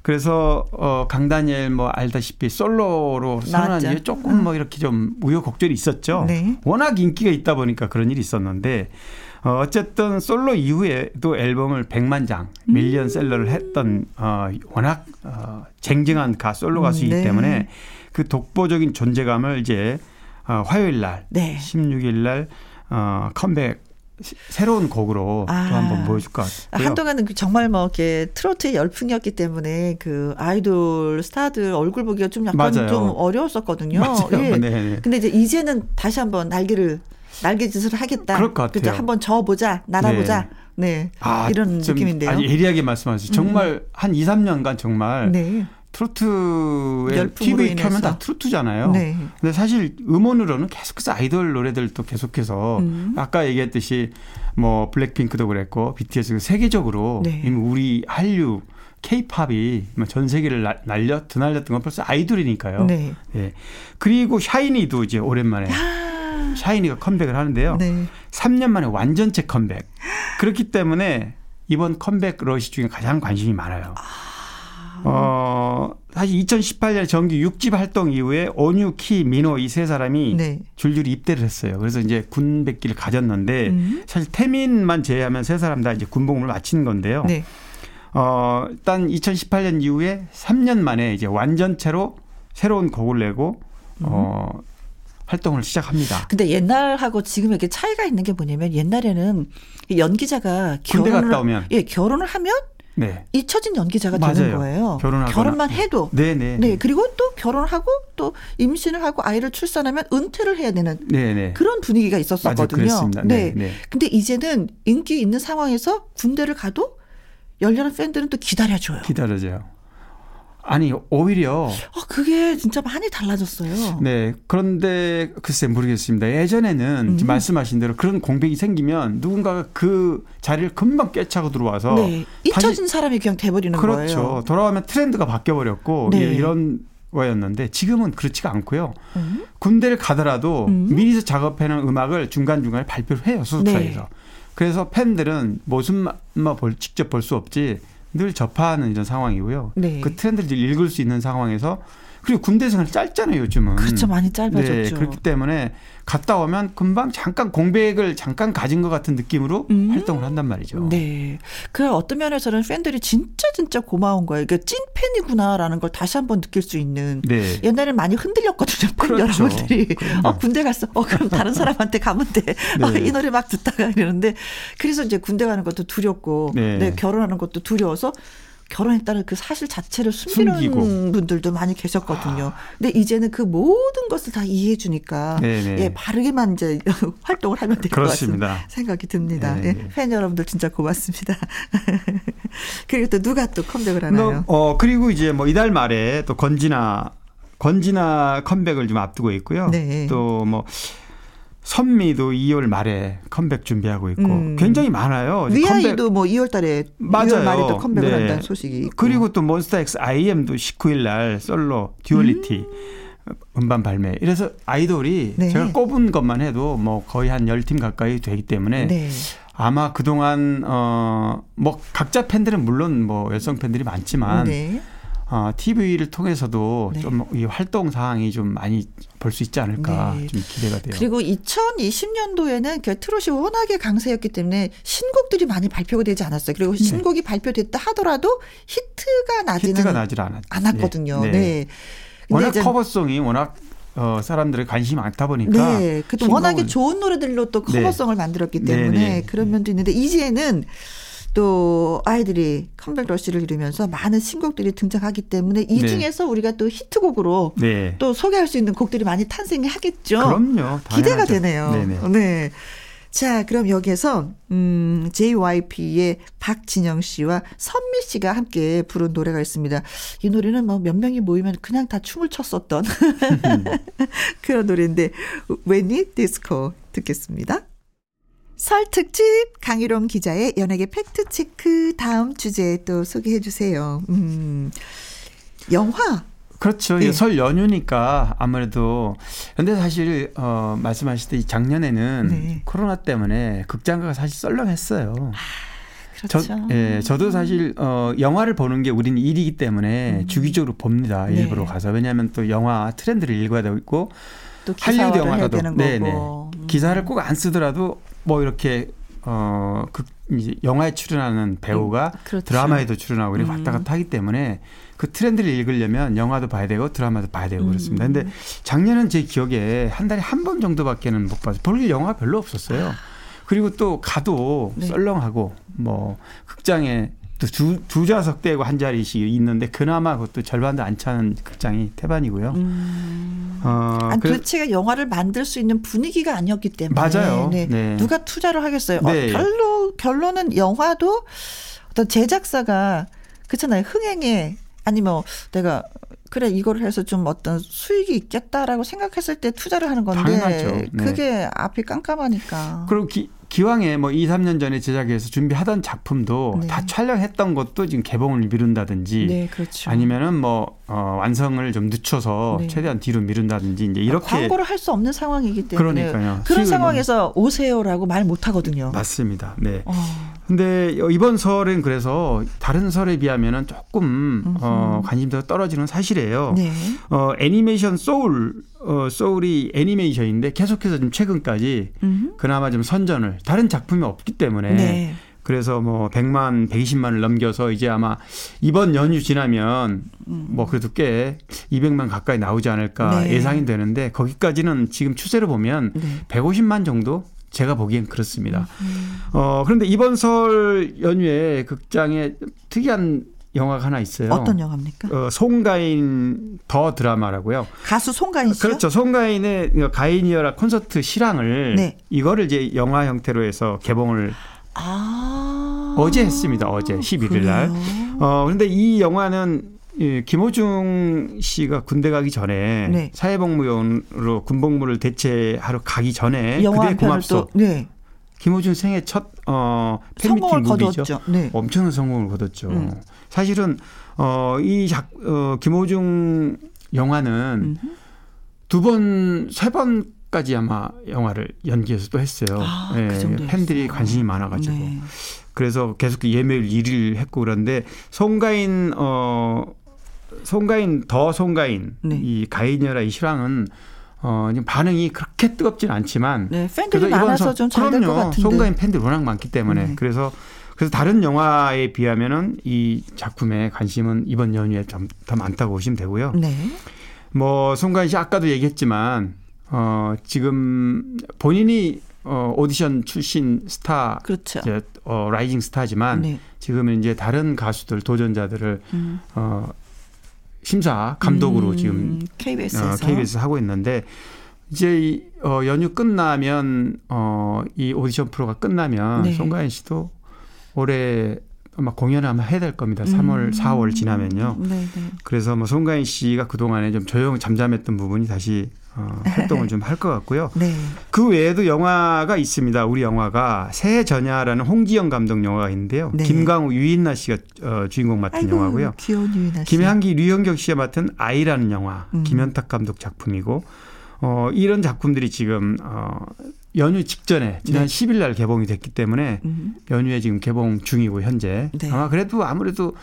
네. 그래서 어, 강다니엘 뭐 알다시피 솔로로 선언한. 이후에 조금 뭐 이렇게 좀 우여곡절이 있었죠. 네. 워낙 인기가 있다 보니까 그런 일이 있었는데 어, 어쨌든 솔로 이후에도 앨범을 100만 장 음. 밀리언 셀러를 했던 어, 워낙 어, 쟁쟁한 가 솔로 가수이기 네. 때문에 그 독보적인 존재감을 이제 어, 화요일 날 네. 16일 날 어, 컴백 시- 새로운 곡으로 아. 또 한번 보여줄 것 같고요. 한동안은 그 정말 뭐 이렇게 트로트의 열풍이었기 때문에 그 아이돌 스타들 얼굴 보기가 좀 약간 맞아요. 좀 어려웠었거든요. 맞아요. 예. 네, 네. 근데 이제 이제는 다시 한번 날개를 날개짓을 하겠다. 그럴 것 같아요. 그죠? 한번 저어보자, 날아보자. 네. 아, 이런 좀 느낌인데요. 음. 아주 예리하게 말씀하세요. 정말 한 2, 3년간 정말 네. 트로트에 TV 켜면 인해서. 다 트로트잖아요. 네. 근데 사실 음원으로는 계속해서 아이돌 노래들도 계속해서 음. 아까 얘기했듯이 뭐 블랙핑크도 그랬고 BTS 세계적으로 네. 이미 우리 한류 K-팝이 뭐전 세계를 날- 날려 드날렸던 건 벌써 아이돌이니까요. 네. 예. 그리고 샤이니도 이제 오랜만에 샤이니가 컴백을 하는데요. 네. 3년 만에 완전체 컴백. 그렇기 때문에 이번 컴백 러시 중에 가장 관심이 많아요. 어, 사실 2018년 정규 6집 활동 이후에 온유, 키, 민호 이 세 사람이 네. 줄줄이 입대를 했어요. 그래서 이제 군백기를 가졌는데 음. 사실 태민만 제외하면 세 사람 다 이제 군복무를 마친 건데요. 네. 어, 일단 2018년 이후에 3년 만에 이제 완전체로 새로운 곡을 내고 어, 활동을 시작합니다. 근데 옛날하고 지금 이렇게 차이가 있는 게 뭐냐면 옛날에는 연기자가 결혼을 갔다 오면. 예 결혼을 하면 네. 잊혀진 연기자가 되는 맞아요. 거예요. 결혼하거나. 결혼만 해도 네 네. 네 그리고 또 결혼하고 또 임신을 하고 아이를 출산하면 은퇴를 해야 되는 네네. 그런 분위기가 있었었거든요. 그랬습니다. 네, 네. 근데 이제는 인기 있는 상황에서 군대를 가도 열렬한 팬들은 또 기다려줘요. 기다려져요. 아니 오히려 아, 그게 진짜 많이 달라졌어요. 네 그런데 글쎄 모르겠습니다. 예전에는 음. 말씀하신 대로 그런 공백이 생기면 누군가가 그 자리를 금방 꿰차고 들어와서 네. 잊혀진 사람이 그냥 돼버리는 그렇죠. 거예요. 돌아오면 트렌드가 바뀌어 버렸고 네. 이런 거였는데 지금은 그렇지가 않고요. 음. 군대를 가더라도 음. 미리서 작업해놓은 음악을 중간 중간에 발표를 해요 소속사에서. 네. 그래서 팬들은 모습만 볼 직접 볼 수 없지 늘 접하는 이런 상황이고요. 네. 그 트렌드를 읽을 수 있는 상황에서 그리고 군대 생활 짧잖아요, 요즘은. 그렇죠. 많이 짧아졌죠. 네, 그렇기 때문에 갔다 오면 금방 잠깐 공백을 잠깐 가진 것 같은 느낌으로 음. 활동을 한단 말이죠. 네. 그 어떤 면에서는 팬들이 진짜 진짜 고마운 거예요. 그러니까 찐 팬이구나라는 걸 다시 한번 느낄 수 있는. 네. 옛날에 많이 흔들렸거든요. 팬 그렇죠. 여러분들이. 그럼요. 어, 군대 갔어. 어, 그럼 다른 사람한테 가면 돼. 어, 네. 이 노래 막 듣다가 이러는데 그래서 이제 군대 가는 것도 두렵고 네. 네, 결혼하는 것도 두려워서 결혼했다는 그 사실 자체를 숨기는 숨기고. 분들도 많이 계셨거든요. 근데 이제는 그 모든 것을 다 이해해 주니까 네네. 예, 바르게만 이제 활동을 하면 될 것. 같은 생각이 듭니다. 네, 예, 네. 팬 여러분들 진짜 고맙습니다. 그리고 또 누가 또 컴백을 하나요? 어 그리고 이제 뭐 이달 말에 또 건지나 건지나 컴백을 좀 앞두고 있고요. 네. 또뭐 선미도 2월 말에 컴백 준비하고 있고 음. 굉장히 많아요. 위아이도 뭐 2월 달에 맞아요. 2월 말에도 컴백을 네. 한다는 소식이 있고. 그리고 또 몬스타엑스 IM도 19일 날 솔로 Duality 음 반 발매. 이래서 아이돌이 네. 제가 꼽은 것만 해도 뭐 거의 한 10팀 가까이 되기 때문에 네. 아마 그동안 어뭐 각자 팬들은 물론 뭐 여성 팬들이 많지만 네. 어, TV를 통해서도 네. 좀이 활동 사항이 좀 많이 볼 수 있지 않을까 네. 좀 기대가 돼요. 그리고 2020년도에는 그 트롯이 워낙에 강세였기 때문에 신곡들이 많이 발표가 되지 않았어요. 그리고 신곡이 발표됐다 하더라도 히트가 나지는 네. 히트가 나질 않았, 않았거든요. 네. 네. 네. 워낙 cover song이 워낙 어, 사람들의 관심이 많다 보니까 네, 신곡을- 워낙에 좋은 노래들로 또 네. 커버성을 만들었기 네, 때문에 네. 그런 면도 있는데 이제는 또 아이들이 컴백 러시를 이루면서 많은 신곡들이 등장하기 때문에 이 네. 중에서 우리가 또 히트곡으로 네. 또 소개할 수 있는 곡들이 많이 탄생이 하겠죠. 그럼요. 기대가 당연하죠. 되네요. 네네. 네. 자, 그럼 여기에서 음, JYP의 박진영 씨와 선미 씨가 함께 부른 노래가 있습니다. 이 노래는 뭐 몇 명이 모이면 그냥 다 춤을 췄었던 그런 노래인데 When It Disco 듣겠습니다. 설 특집 강유롱 기자의 연예계 팩트 체크 다음 주제 또 소개해 주세요. 음. 영화 그렇죠. 네. 설 연휴니까 아무래도 근데 사실 어 말씀하셨듯이 작년에는 네. 코로나 때문에 극장가가 사실 썰렁했어요. 그렇죠. 저, 예, 저도 사실 어 영화를 보는 게 우리는 일이기 때문에 주기적으로 봅니다. 네. 일부러 가서 왜냐하면 또 영화 트렌드를 읽어야 되고 할리우드 되는 네네. 음. 기사를 꼭 안 쓰더라도 뭐 이렇게 어그 이제 영화에 출연하는 배우가 그렇죠. 드라마에도 출연하고 이렇게 음. 왔다 갔다 하기 때문에 그 트렌드를 읽으려면 영화도 봐야 되고 드라마도 봐야 되고 음. 그렇습니다. 근데 작년은 제 기억에 한 달에 한 번 정도밖에는 못 봐서 볼 영화 별로 없었어요. 그리고 또 가도 네. 썰렁하고 뭐 극장에 또 두, 두 좌석 떼고 한 자리씩 있는데 그나마 그것도 절반도 안 차는 극장이 태반이고요. 음. 어, 아니, 도대체가 영화를 만들 수 있는 분위기가 아니었기 때문에 맞아요. 네. 네. 누가 투자를 하겠어요. 네. 어, 결론 결론은 영화도 어떤 제작사가 그렇잖아요. 흥행에 아니면 내가 그래 이걸 해서 좀 어떤 수익이 있겠다라고 생각했을 때 투자를 하는 건데 당연하죠. 네. 그게 앞이 깜깜하니까. 그리고 기, 기왕에 뭐 2, 3년 전에 제작해서 준비하던 작품도 네. 다 촬영했던 것도 지금 개봉을 미룬다든지 네, 그렇죠. 아니면은 뭐 어, 완성을 좀 늦춰서 네. 최대한 뒤로 미룬다든지 이제 이렇게 광고를 할 수 없는 상황이기 때문에 그러니까요. 그런 상황에서 오세요라고 말 못 하거든요. 맞습니다. 네. 어. 근데 이번 설은 그래서 다른 설에 비하면은 조금 어, 관심도가 떨어지는 사실이에요. 네. 어, 애니메이션 소울 어, 소울이 애니메이션인데 계속해서 좀 최근까지 음. 그나마 좀 선전을 다른 작품이 없기 때문에 네. 그래서 뭐 100만, 120만을 넘겨서 이제 아마 이번 연휴 지나면 뭐 그래도 꽤 200만 가까이 나오지 않을까 네. 예상이 되는데 거기까지는 지금 추세로 보면 네. 150만 정도 제가 보기엔 그렇습니다. 어, 그런데 이번 설 연휴에 극장에 특이한 영화가 하나 있어요. 어떤 영화입니까? 어, 송가인 더 드라마라고요. 가수 송가인 씨요? 그렇죠. 송가인의 가인이어라 콘서트 실황을 네. 이거를 이제 영화 형태로 해서 개봉을 아. 어제 했습니다. 어제 11일 날. 어 그런데 이 영화는 이 김호중 씨가 군대 가기 전에 네. 사회복무원으로 군복무를 대체하러 가기 전에 영화 그대 고맙소 또 네. 김호중 생애 첫 어, 팬미팅 무비죠. 거뒀죠. 네. 엄청난 성공을 거뒀죠. 음. 사실은 어, 이 작, 어, 김호중 영화는 두 번, 세 번까지 아마 영화를 연기해서 또 했어요. 아, 예, 그 팬들이. 관심이 많아가지고. 네. 그래서 계속 예매율 1위를 했고 그런데 송가인 어 송가인 더 송가인 네. 이 가인이라 이 실황은 어 반응이 그렇게 뜨겁진 않지만 네, 팬들이 많아서 선- 좀잘될것 그럼요. 같은데. 송가인 팬들 워낙 많기 때문에 네. 그래서 그래서 다른 영화에 비하면은 이 작품에 관심은 이번 연휴에 좀 더 많다고 보시면 되고요. 네. 뭐 송가인 씨 아까도 얘기했지만 어 지금 본인이 어 오디션 출신 스타 그렇죠. 이제 어 rising 스타지만 네. 지금은 이제 다른 가수들 도전자들을 음. 어 심사 감독으로 음, 지금 KBS에서 어, KBS 하고 있는데 이제 이, 어, 연휴 끝나면 어, 이 오디션 프로가 끝나면 네. 송가인 씨도 올해 아마 공연을 한번 해야 될 겁니다. 3월, 음. 4월 지나면요. 네, 네. 그래서 뭐 송가인 씨가 그 동안에 좀 조용 잠잠했던 부분이 다시 어, 활동을 좀 할 것 같고요. 네. 그 외에도 영화가 있습니다. 우리 영화가 새해 전야라는 홍지영 감독 영화가 있는데요. 네. 김강우, 유인나 씨가 어, 주인공 맡은 아이고, 영화고요. 귀여운 유인아 씨. 김향기, 류영경 씨가 맡은 아이라는 영화, 음. 김현탁 감독 작품이고, 어, 이런 작품들이 지금, 어, 연휴 직전에, 지난 네. 10일 날 개봉이 됐기 때문에, 음. 연휴에 지금 개봉 중이고, 현재. 네. 아마 그래도 아무래도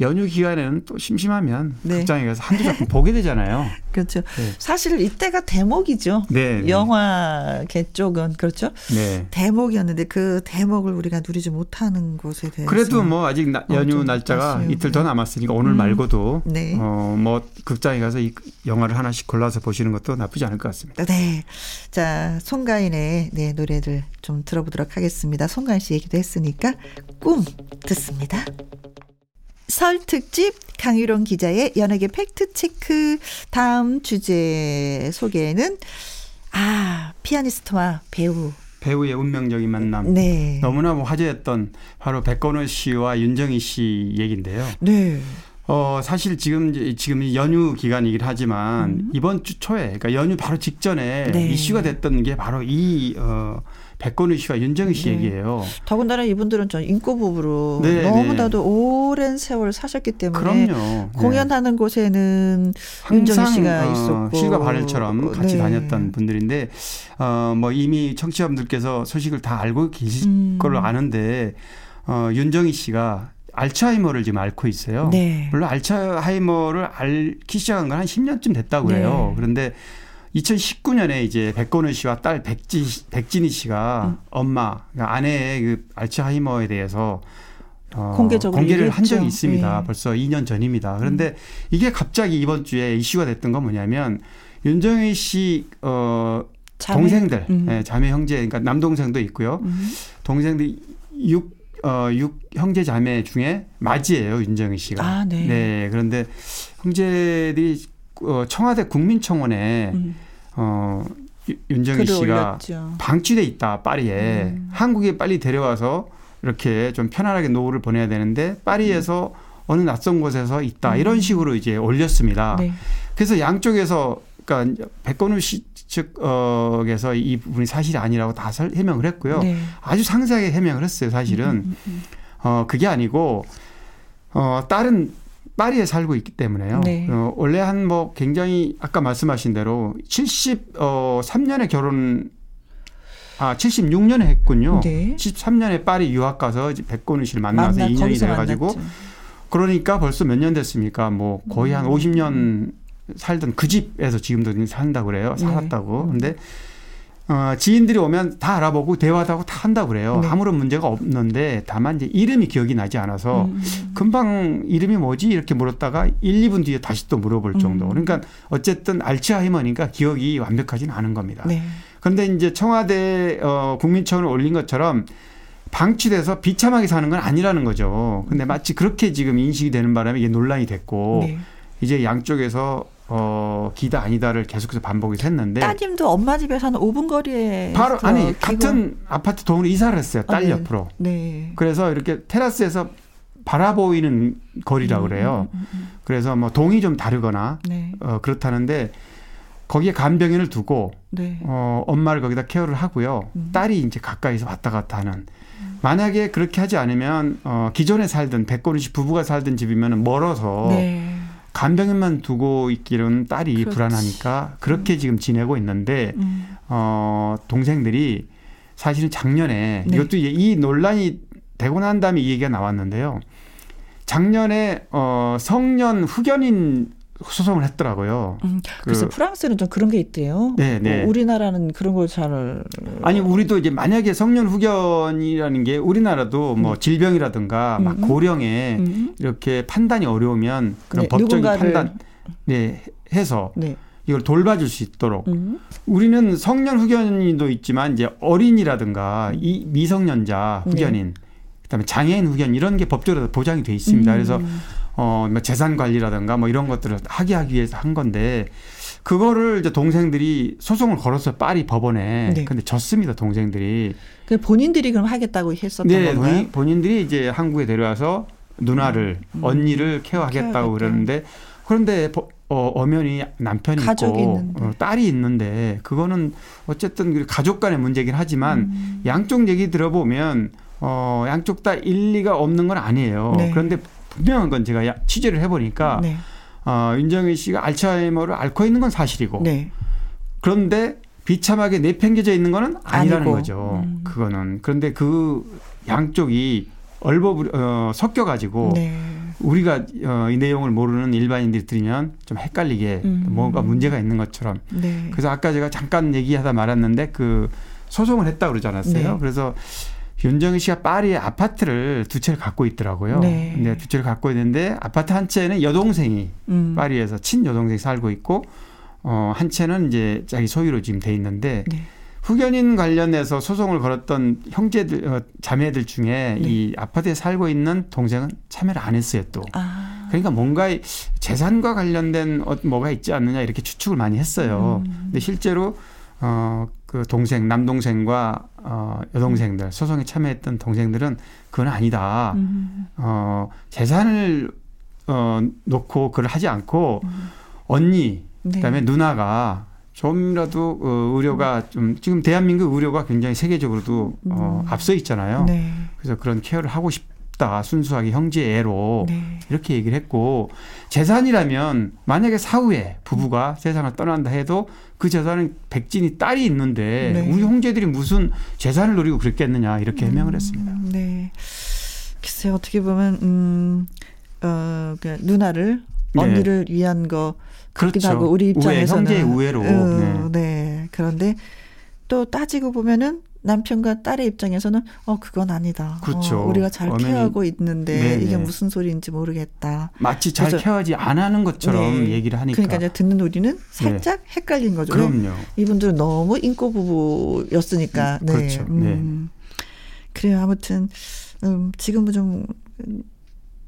연휴 기간에는 또 심심하면 네. 극장에 가서 한두 작품 보게 되잖아요. 그렇죠. 네. 사실 이때가 대목이죠. 네. 네. 영화계 쪽은 그렇죠. 네. 대목이었는데 그 대목을 우리가 누리지 못하는 곳에 대해서 그래도 뭐 아직 나- 어, 연휴 좀 날짜가 아쉬운, 이틀 더 네. 남았으니까 오늘 음. 말고도 네. 어, 뭐 극장에 가서 이 영화를 하나씩 골라서 보시는 것도 나쁘지 않을 것 같습니다. 네. 자, 송가인의 네, 노래를 좀 들어보도록 하겠습니다. 송가인 씨 얘기도 했으니까 꿈 듣습니다. 설 특집 강유론 기자의 연예계 팩트 체크 다음 주제 소개는 아, 피아니스트와 배우. 배우의 운명적인 만남. 네. 너무나 뭐 화제였던 바로 백건호 씨와 윤정희 씨 얘기인데요. 네. 어 사실 지금 지금 이 연휴 기간이긴 하지만 음. 이번 주 초에 그러니까 연휴 바로 직전에 네. 이슈가 됐던 게 바로 이 어, 백건우 씨와 윤정희 씨 네. 얘기예요. 더군다나 이분들은 전 인고 부부로 네, 너무나도 오랜 세월 사셨기 때문에 그럼요. 네. 공연하는 곳에는 윤정희 씨가 어, 있었고 실과 바늘처럼 같이 네. 다녔던 분들인데 어 뭐 이미 청취자분들께서 소식을 다 알고 계실 음. 걸로 아는데 어 윤정희 씨가 알츠하이머를 지금 앓고 있어요. 네. 물론 알츠하이머를 앓기 시작한 건 한 10년쯤 됐다고 그래요. 네. 그런데 2019년에 이제 백건우 씨와 딸 백지, 백진희 씨가 음. 엄마, 그러니까 아내의 그 알츠하이머에 대해서 어, 공개적으로 공개를 한 적이 얘기했죠. 있습니다. 예. 벌써 2년 전입니다. 그런데 이게 갑자기 이번 주에 이슈가 됐던 건 뭐냐면 윤정희 씨 어, 자매? 동생들, 음. 예, 자매 형제, 그러니까 남동생도 있고요. 음. 동생들 육, 어, 육 형제 자매 중에 맞이에요, 윤정희 씨가. 아, 네. 그런데 형제들이 어, 청와대 국민청원에 음. 어, 유- 윤정희 씨가 올렸죠. 방치돼 있다, 파리에. 음. 한국에 빨리 데려와서 이렇게 좀 편안하게 노후를 보내야 되는데 파리에서 어느 낯선 곳에서 있다. 이런 식으로 이제 올렸습니다. 음. 네. 그래서 양쪽에서 그러니까 백건우 씨 측에서 이 부분이 사실이 아니라고 다 설- 해명을 했고요. 네. 아주 상세하게 해명을 했어요. 사실은 음, 음, 어 그게 아니고 어 딸은 파리에 살고 있기 때문에요. 네. 어, 원래 한 뭐 굉장히 아까 말씀하신 대로 73년에 결혼 아 76년에 했군요. 네. 73년에 파리 유학 가서 이제 백건우 씨를 만나서 만나 2년이 거기서 돼가지고 만났죠. 그러니까 벌써 몇 년 됐습니까? 뭐 거의 한 음. 50년 살던 그 집에서 지금도 산다 그래요. 네. 살았다고. 근데 어, 지인들이 오면 다 알아보고 대화도 하고 다 한다 그래요. 네. 아무런 문제가 없는데 다만 이제 이름이 기억이 나지 않아서 음. 금방 이름이 뭐지 이렇게 물었다가 1, 2분 뒤에 다시 또 물어볼 정도. 음. 그러니까 어쨌든 알츠하이머니까 기억이 완벽하지는 않은 겁니다. 네. 그런데 이제 청와대 어, 국민청원을 올린 것처럼 방치돼서 비참하게 사는 건 아니라는 거죠. 근데 마치 그렇게 지금 인식이 되는 바람에 이게 논란이 됐고 네. 이제 양쪽에서 어, 기다 아니다를 계속해서 반복이 했는데 따님도 엄마 집에서 한 5분 거리에 바로. 아니 기고- 같은 아파트 동으로 이사를 했어요. 딸 아, 네. 옆으로. 네. 그래서 이렇게 테라스에서 바라보이는 거리라 그래요. 음, 음, 음, 그래서 뭐 동이 좀 다르거나 음. 네. 어, 그렇다는데 거기에 간병인을 두고 네. 어, 엄마를 거기다 케어를 하고요. 음. 딸이 이제 가까이서 왔다 갔다 하는. 만약에 그렇게 하지 않으면 어, 기존에 살던 백건우 씨 부부가 살던 집이면 멀어서 네. 간병인만 두고 있기는 딸이 그렇지. 불안하니까 그렇게 지금 지내고 있는데 음. 어, 동생들이 사실은 작년에 네. 이것도 이제 이 논란이 되고 난 다음에 이 얘기가 나왔는데요. 작년에 어 성년 후견인 소송을 했더라고요. 음, 그래서 그- 프랑스는 좀 그런 게 있대요. 네, 네. 어, 우리나라는 그런 걸 잘 아니 우리도 이제 만약에 성년 후견이라는 게 우리나라도 뭐 질병이라든가 막 음. 고령에 음. 이렇게 판단이 어려우면 그런 네, 법적인 판단 네 해서 네. 이걸 돌봐줄 수 있도록 음. 우리는 성년 후견인도 있지만 이제 어린이라든가 이 미성년자 네. 후견인 그다음에 장애인 후견 이런 게 법적으로 보장이 돼 있습니다. 그래서 음. 어, 뭐 재산 관리라든가 뭐 이런 것들을 하게 하기 위해서 한 건데 그거를 이제 동생들이 소송을 걸었어요. 파리 법원에. 네. 근데 졌습니다. 동생들이. 그 본인들이 그럼 하겠다고 했었던 네, 건가요? 본인, 본인들이 이제 한국에 데려와서 누나를 음. 언니를 케어하겠다고 케어하겠다. 그러는데 그런데 버- 어, 엄연히 남편이 가족이 있고 있는데. 어, 딸이 있는데 그거는 어쨌든 그 가족 간의 문제긴 하지만 음. 양쪽 얘기 들어보면 어, 양쪽 다 일리가 없는 건 아니에요. 네. 그런데 분명한 건 제가 야- 취재를 해보니까 네. 어, 윤정희 씨가 알츠하이머를 앓고 있는 건 사실이고 네. 그런데 비참하게 내팽겨져 있는 거는 아니라는 아니고. 거죠. 음. 그거는 그런데 그 양쪽이 얼버무려 어, 섞여 가지고 네. 우리가 어, 이 내용을 모르는 일반인들이 들으면 좀 헷갈리게 음. 뭔가 문제가 있는 것처럼 네. 그래서 아까 제가 잠깐 얘기하다 말았는데 그 소송을 했다 그러지 않았어요. 네. 그래서 윤정희 씨가 파리에 아파트를 두 채를 갖고 있더라고요. 네. 근데 두 채를 갖고 있는데 아파트 한 채는 여동생이 음. 파리에서 친 여동생이 살고 있고 어, 한 채는 이제 자기 소유로 지금 돼 있는데 네. 후견인 관련해서 소송을 걸었던 형제들 어, 자매들 중에 네. 이 아파트에 살고 있는 동생은 참여를 안 했어요 또. 아. 그러니까 뭔가 이 재산과 관련된 어, 뭐가 있지 않느냐 이렇게 추측을 많이 했어요. 음. 근데 실제로 어, 그 동생 남동생과 어, 여동생들 소송에 참여했던 동생들은 그건 아니다. 음. 어, 재산을 어, 놓고 그걸 하지 않고 언니 네. 그다음에 누나가 좀이라도 어, 의료가 좀 지금 대한민국 의료가 굉장히 세계적으로도 어, 음. 앞서 있잖아요. 네. 그래서 그런 케어를 하고 싶다 순수하게 형제애로 네. 이렇게 얘기를 했고 재산이라면 만약에 사후에 부부가 세상을 떠난다 해도 그 재산은 백진이 딸이 있는데 네. 우리 형제들이 무슨 재산을 노리고 그랬겠느냐 이렇게 해명을 했습니다. 음, 네. 글쎄 어떻게 보면 음, 어, 그 누나를 네. 언니를 위한 거 그렇죠. 하고 우리 우애, 입장에서는 형제의 우애로. 어, 네. 네. 그런데 또 따지고 보면은 남편과 딸의 입장에서는 어 그건 아니다. 그렇죠. 어, 우리가 잘 어머니- 케어하고 있는데 네네. 이게 무슨 소리인지 모르겠다. 마치 잘 케어하지 안 하는 것처럼 네. 얘기를 하니까. 그러니까 이제 듣는 우리는 살짝 헷갈린 거죠. 왜? 그럼요. 이분들은 너무 인고 부부였으니까. 음, 네. 그렇죠. 음. 그래요. 아무튼 음, 지금은 좀, 음,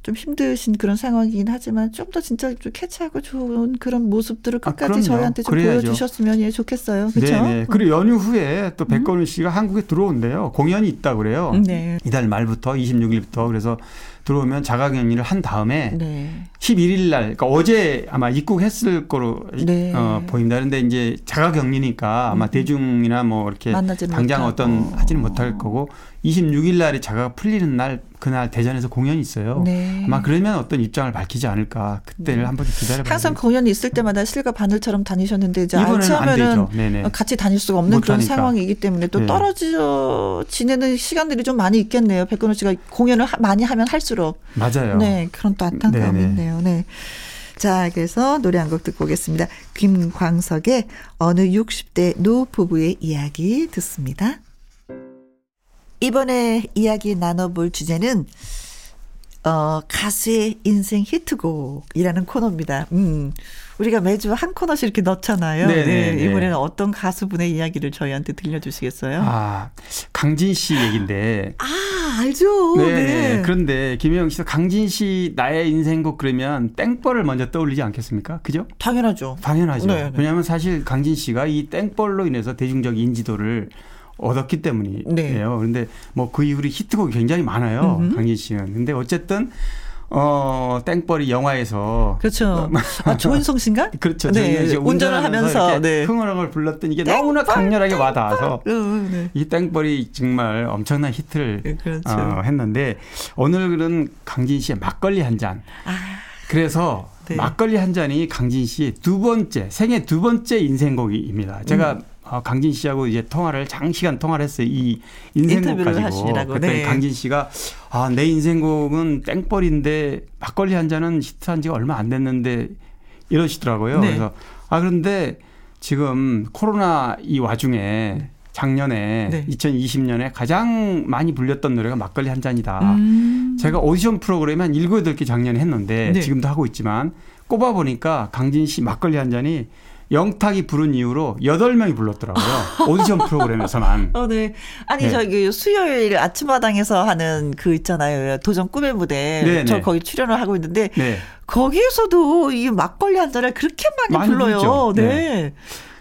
좀 힘드신 그런 상황이긴 하지만 좀 더 진짜 좀 캐치하고 좋은 그런 모습들을 아, 끝까지 그럼요. 저희한테 좀 그래야죠. 보여주셨으면 예, 좋겠어요. 그렇죠? 네네. 그리고 연휴 후에 또 백건우 씨가 한국에 들어온대요. 공연이 있다 그래요. 네. 이달 말부터 26일부터 그래서 들어오면 자가격리를 한 다음에 네. 11일 날, 그러니까 어제 아마 입국했을 거로 네. 어, 보입니다. 그런데 이제 자가 격리니까 아마 음. 대중이나 뭐 이렇게 당장 못하고. 어떤 하지는 못할 거고 26일 날에 자가가 풀리는 날 그날 대전에서 공연이 있어요. 네. 아마 그러면 어떤 입장을 밝히지 않을까 그때를 네. 한번 기다려 봐야 항상 되겠- 공연이 있을 때마다 실과 바늘처럼 다니셨는데 이제 알츠하면은. 네네. 같이 다닐 수가 없는 그런 못하니까. 상황이기 때문에 또 네. 떨어져 지내는 시간들이 좀 많이 있겠네요. 백근호 씨가 공연을 하- 많이 하면 할수록 맞아요. 네 그런 또 안타까움이 네 네. 있네요. 네. 자 그래서 노래 한 곡 듣고 오겠습니다. 김광석의 어느 60대 노 부부의 이야기 듣습니다. 이번에 이야기 나눠볼 주제는 어, 가수의 인생 히트곡이라는 코너입니다. 음. 우리가 매주 한 코너씩 이렇게 넣잖아요. 네네, 네, 네. 이번에는 어떤 가수분의 이야기를 저희한테 들려주시겠어요? 아, 아 강진 씨 얘긴데. 알죠. 네. 네. 그런데 김혜영 씨도 강진 씨 나의 인생곡 그러면 땡벌을 먼저 떠올리지 않겠습니까? 그죠? 당연하죠. 당연하죠. 네, 네. 왜냐하면 사실 강진 씨가 이 땡벌로 인해서 대중적 인지도를 얻었기 때문이에요. 네. 그런데 뭐 그 이후로 히트곡이 굉장히 많아요. 음흠. 강진 씨는. 근데 어쨌든 어 땡벌이 영화에서 그렇죠. 아, 조인성 씨인가? 그렇죠. 네, 이제 운전을 하면서, 네. 흥얼흥얼 불렀던 이게 너무나 강렬하게 와닿아서 어, 네. 이 땡벌이 정말 엄청난 히트를 네, 그렇죠. 어, 했는데 오늘은 강진 씨의 막걸리 한 잔. 아, 그래서 네. 막걸리 한 잔이 강진 씨의 두 번째 생애 두 번째 인생곡입니다. 제가 음. 어, 강진 씨하고 이제 통화를 장시간 통화를 했어요. 이 인생곡 가지고. 하시라고, 그랬더니 네. 강진 씨가 아, 내 인생곡은 땡벌인데 막걸리 한 잔은 히트한 지가 얼마 안 됐는데 이러시더라고요. 네. 그래서 아, 그런데 지금 코로나 이 와중에 작년에 네. 2020년에 가장 많이 불렸던 노래가 막걸리 한 잔이다. 음. 제가 오디션 프로그램 한 7, 8개 작년에 했는데 네. 지금도 하고 있지만 꼽아 보니까 강진 씨 막걸리 한 잔이 영탁이 부른 이후로 8명이 불렀더라고요. 오디션 프로그램에서만. 어, 네. 아니, 네. 저기 수요일 아침마당에서 하는 그 있잖아요. 도전 꿈의 무대. 네, 저 네. 거기 출연을 하고 있는데 네. 거기에서도 이 막걸리 한 잔을 그렇게 많이, 많이 불러요. 부르죠. 네.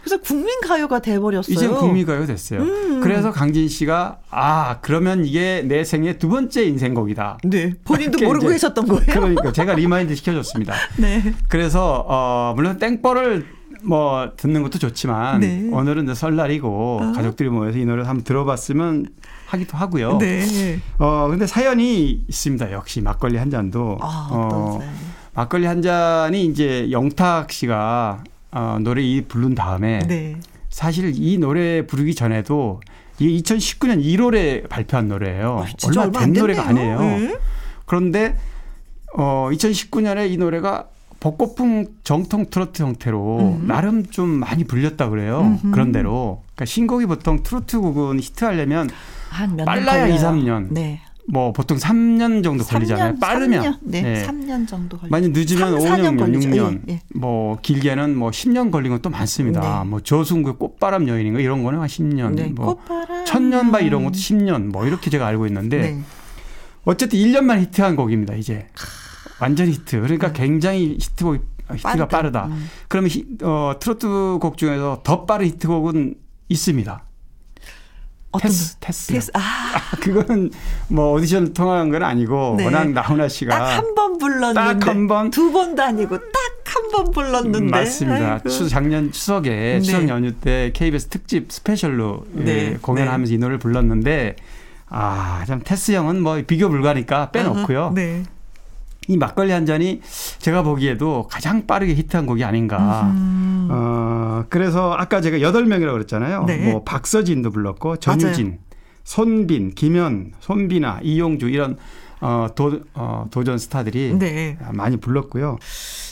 그래서 국민 가요가 돼 버렸어요. 이제 국민 가요 됐어요. 음. 그래서 강진 씨가 아, 그러면 이게 내 생애 두 번째 인생곡이다. 네. 본인도 모르고 계셨던 거예요. 그러니까 제가 remind 시켜줬습니다. 네. 그래서 어 물론 땡벌을 뭐 듣는 것도 좋지만 네. 오늘은 이제 설날이고 어. 가족들이 모여서 이 노래를 한번 들어봤으면 하기도 하고요. 네. 어 근데 사연이 있습니다. 역시 막걸리 한 잔도 아, 어, 사연? 막걸리 한 잔이 이제 영탁 씨가 어, 노래 이 부른 다음에 네. 사실 이 노래 부르기 전에도 이게 2019년 1월에 발표한 노래예요. 아, 얼마 된 노래가. 아니에요. 네. 그런데 어 2019년에 이 노래가 벚꽃풍 정통 트로트 형태로 음. 나름 좀 많이 불렸다 그래요. 그런 대로. 그러니까 신곡이 보통 트로트 곡은 히트하려면 한몇 빨라야 년 2, 걸려요. 3년. 네. 뭐 보통 3년 정도 걸리잖아요. 3년, 빠르면. 3년, 네. 네. 3년 정도 걸려요. 많이 늦으면 3, 4년 5년, 걸리죠. 6년, 예, 예. 뭐 길게는 뭐 10년 걸린 것도 많습니다. 네. 뭐 조승구의 꽃바람 여인인가 이런 거는 한 10년, 네. 뭐 꽃바람. 천년바 이런 것도 10년, 뭐 이렇게 제가 알고 있는데 네. 어쨌든 1년만 히트한 곡입니다. 이제 완전 히트. 그러니까 굉장히 히트곡 히트가 네. 빠르다. 빠르다. 음. 그러면 히, 어, 트로트 곡 중에서 더 빠른 히트곡은 있습니다. 테스, 테스. 테스. 아, 그거는 뭐 오디션 통한 건 아니고 네. 워낙 나훈아 씨가 딱 한 번 불렀는데. 딱 한 번? 두 번도 아니고 딱 한 번 불렀는데. 음, 맞습니다. 추, 작년 추석에 네. 추석 연휴 때 KBS 특집 special로 예, 네, 공연하면서 이 노래를 불렀는데 아, 참 테스 형은 뭐 비교 불가니까 빼놓고요. 아하, 네. 이 막걸리 한 잔이 제가 보기에도 가장 빠르게 히트한 곡이 아닌가. 음. 어, 그래서 아까 제가 여덟 명이라고 그랬잖아요. 네. 뭐 박서진도 불렀고 전유진, 손빈, 김현, 손비나 이용주 이런 어, 도, 어, 도전 스타들이 네. 많이 불렀고요.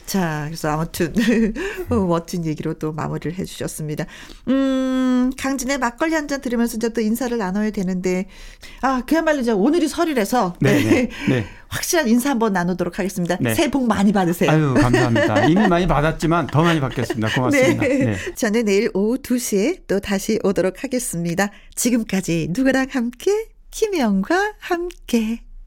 자, 그래서 아무튼 어, 멋진 얘기로 또 마무리를 해주셨습니다. 음, 강진의 막걸리 한 잔 들으면서 이제 또 인사를 나눠야 되는데, 아, 그야말로 이제 오늘이 설이라서 네, 네, 네. 확실한 인사 한번 나누도록 하겠습니다. 네. 새해 복 많이 받으세요. 아유, 감사합니다. 이미 많이 받았지만 더 많이 받겠습니다. 고맙습니다. 네. 네. 저는 내일 오후 2시에 또 다시 오도록 하겠습니다. 지금까지 누구랑 함께? 김영과 함께.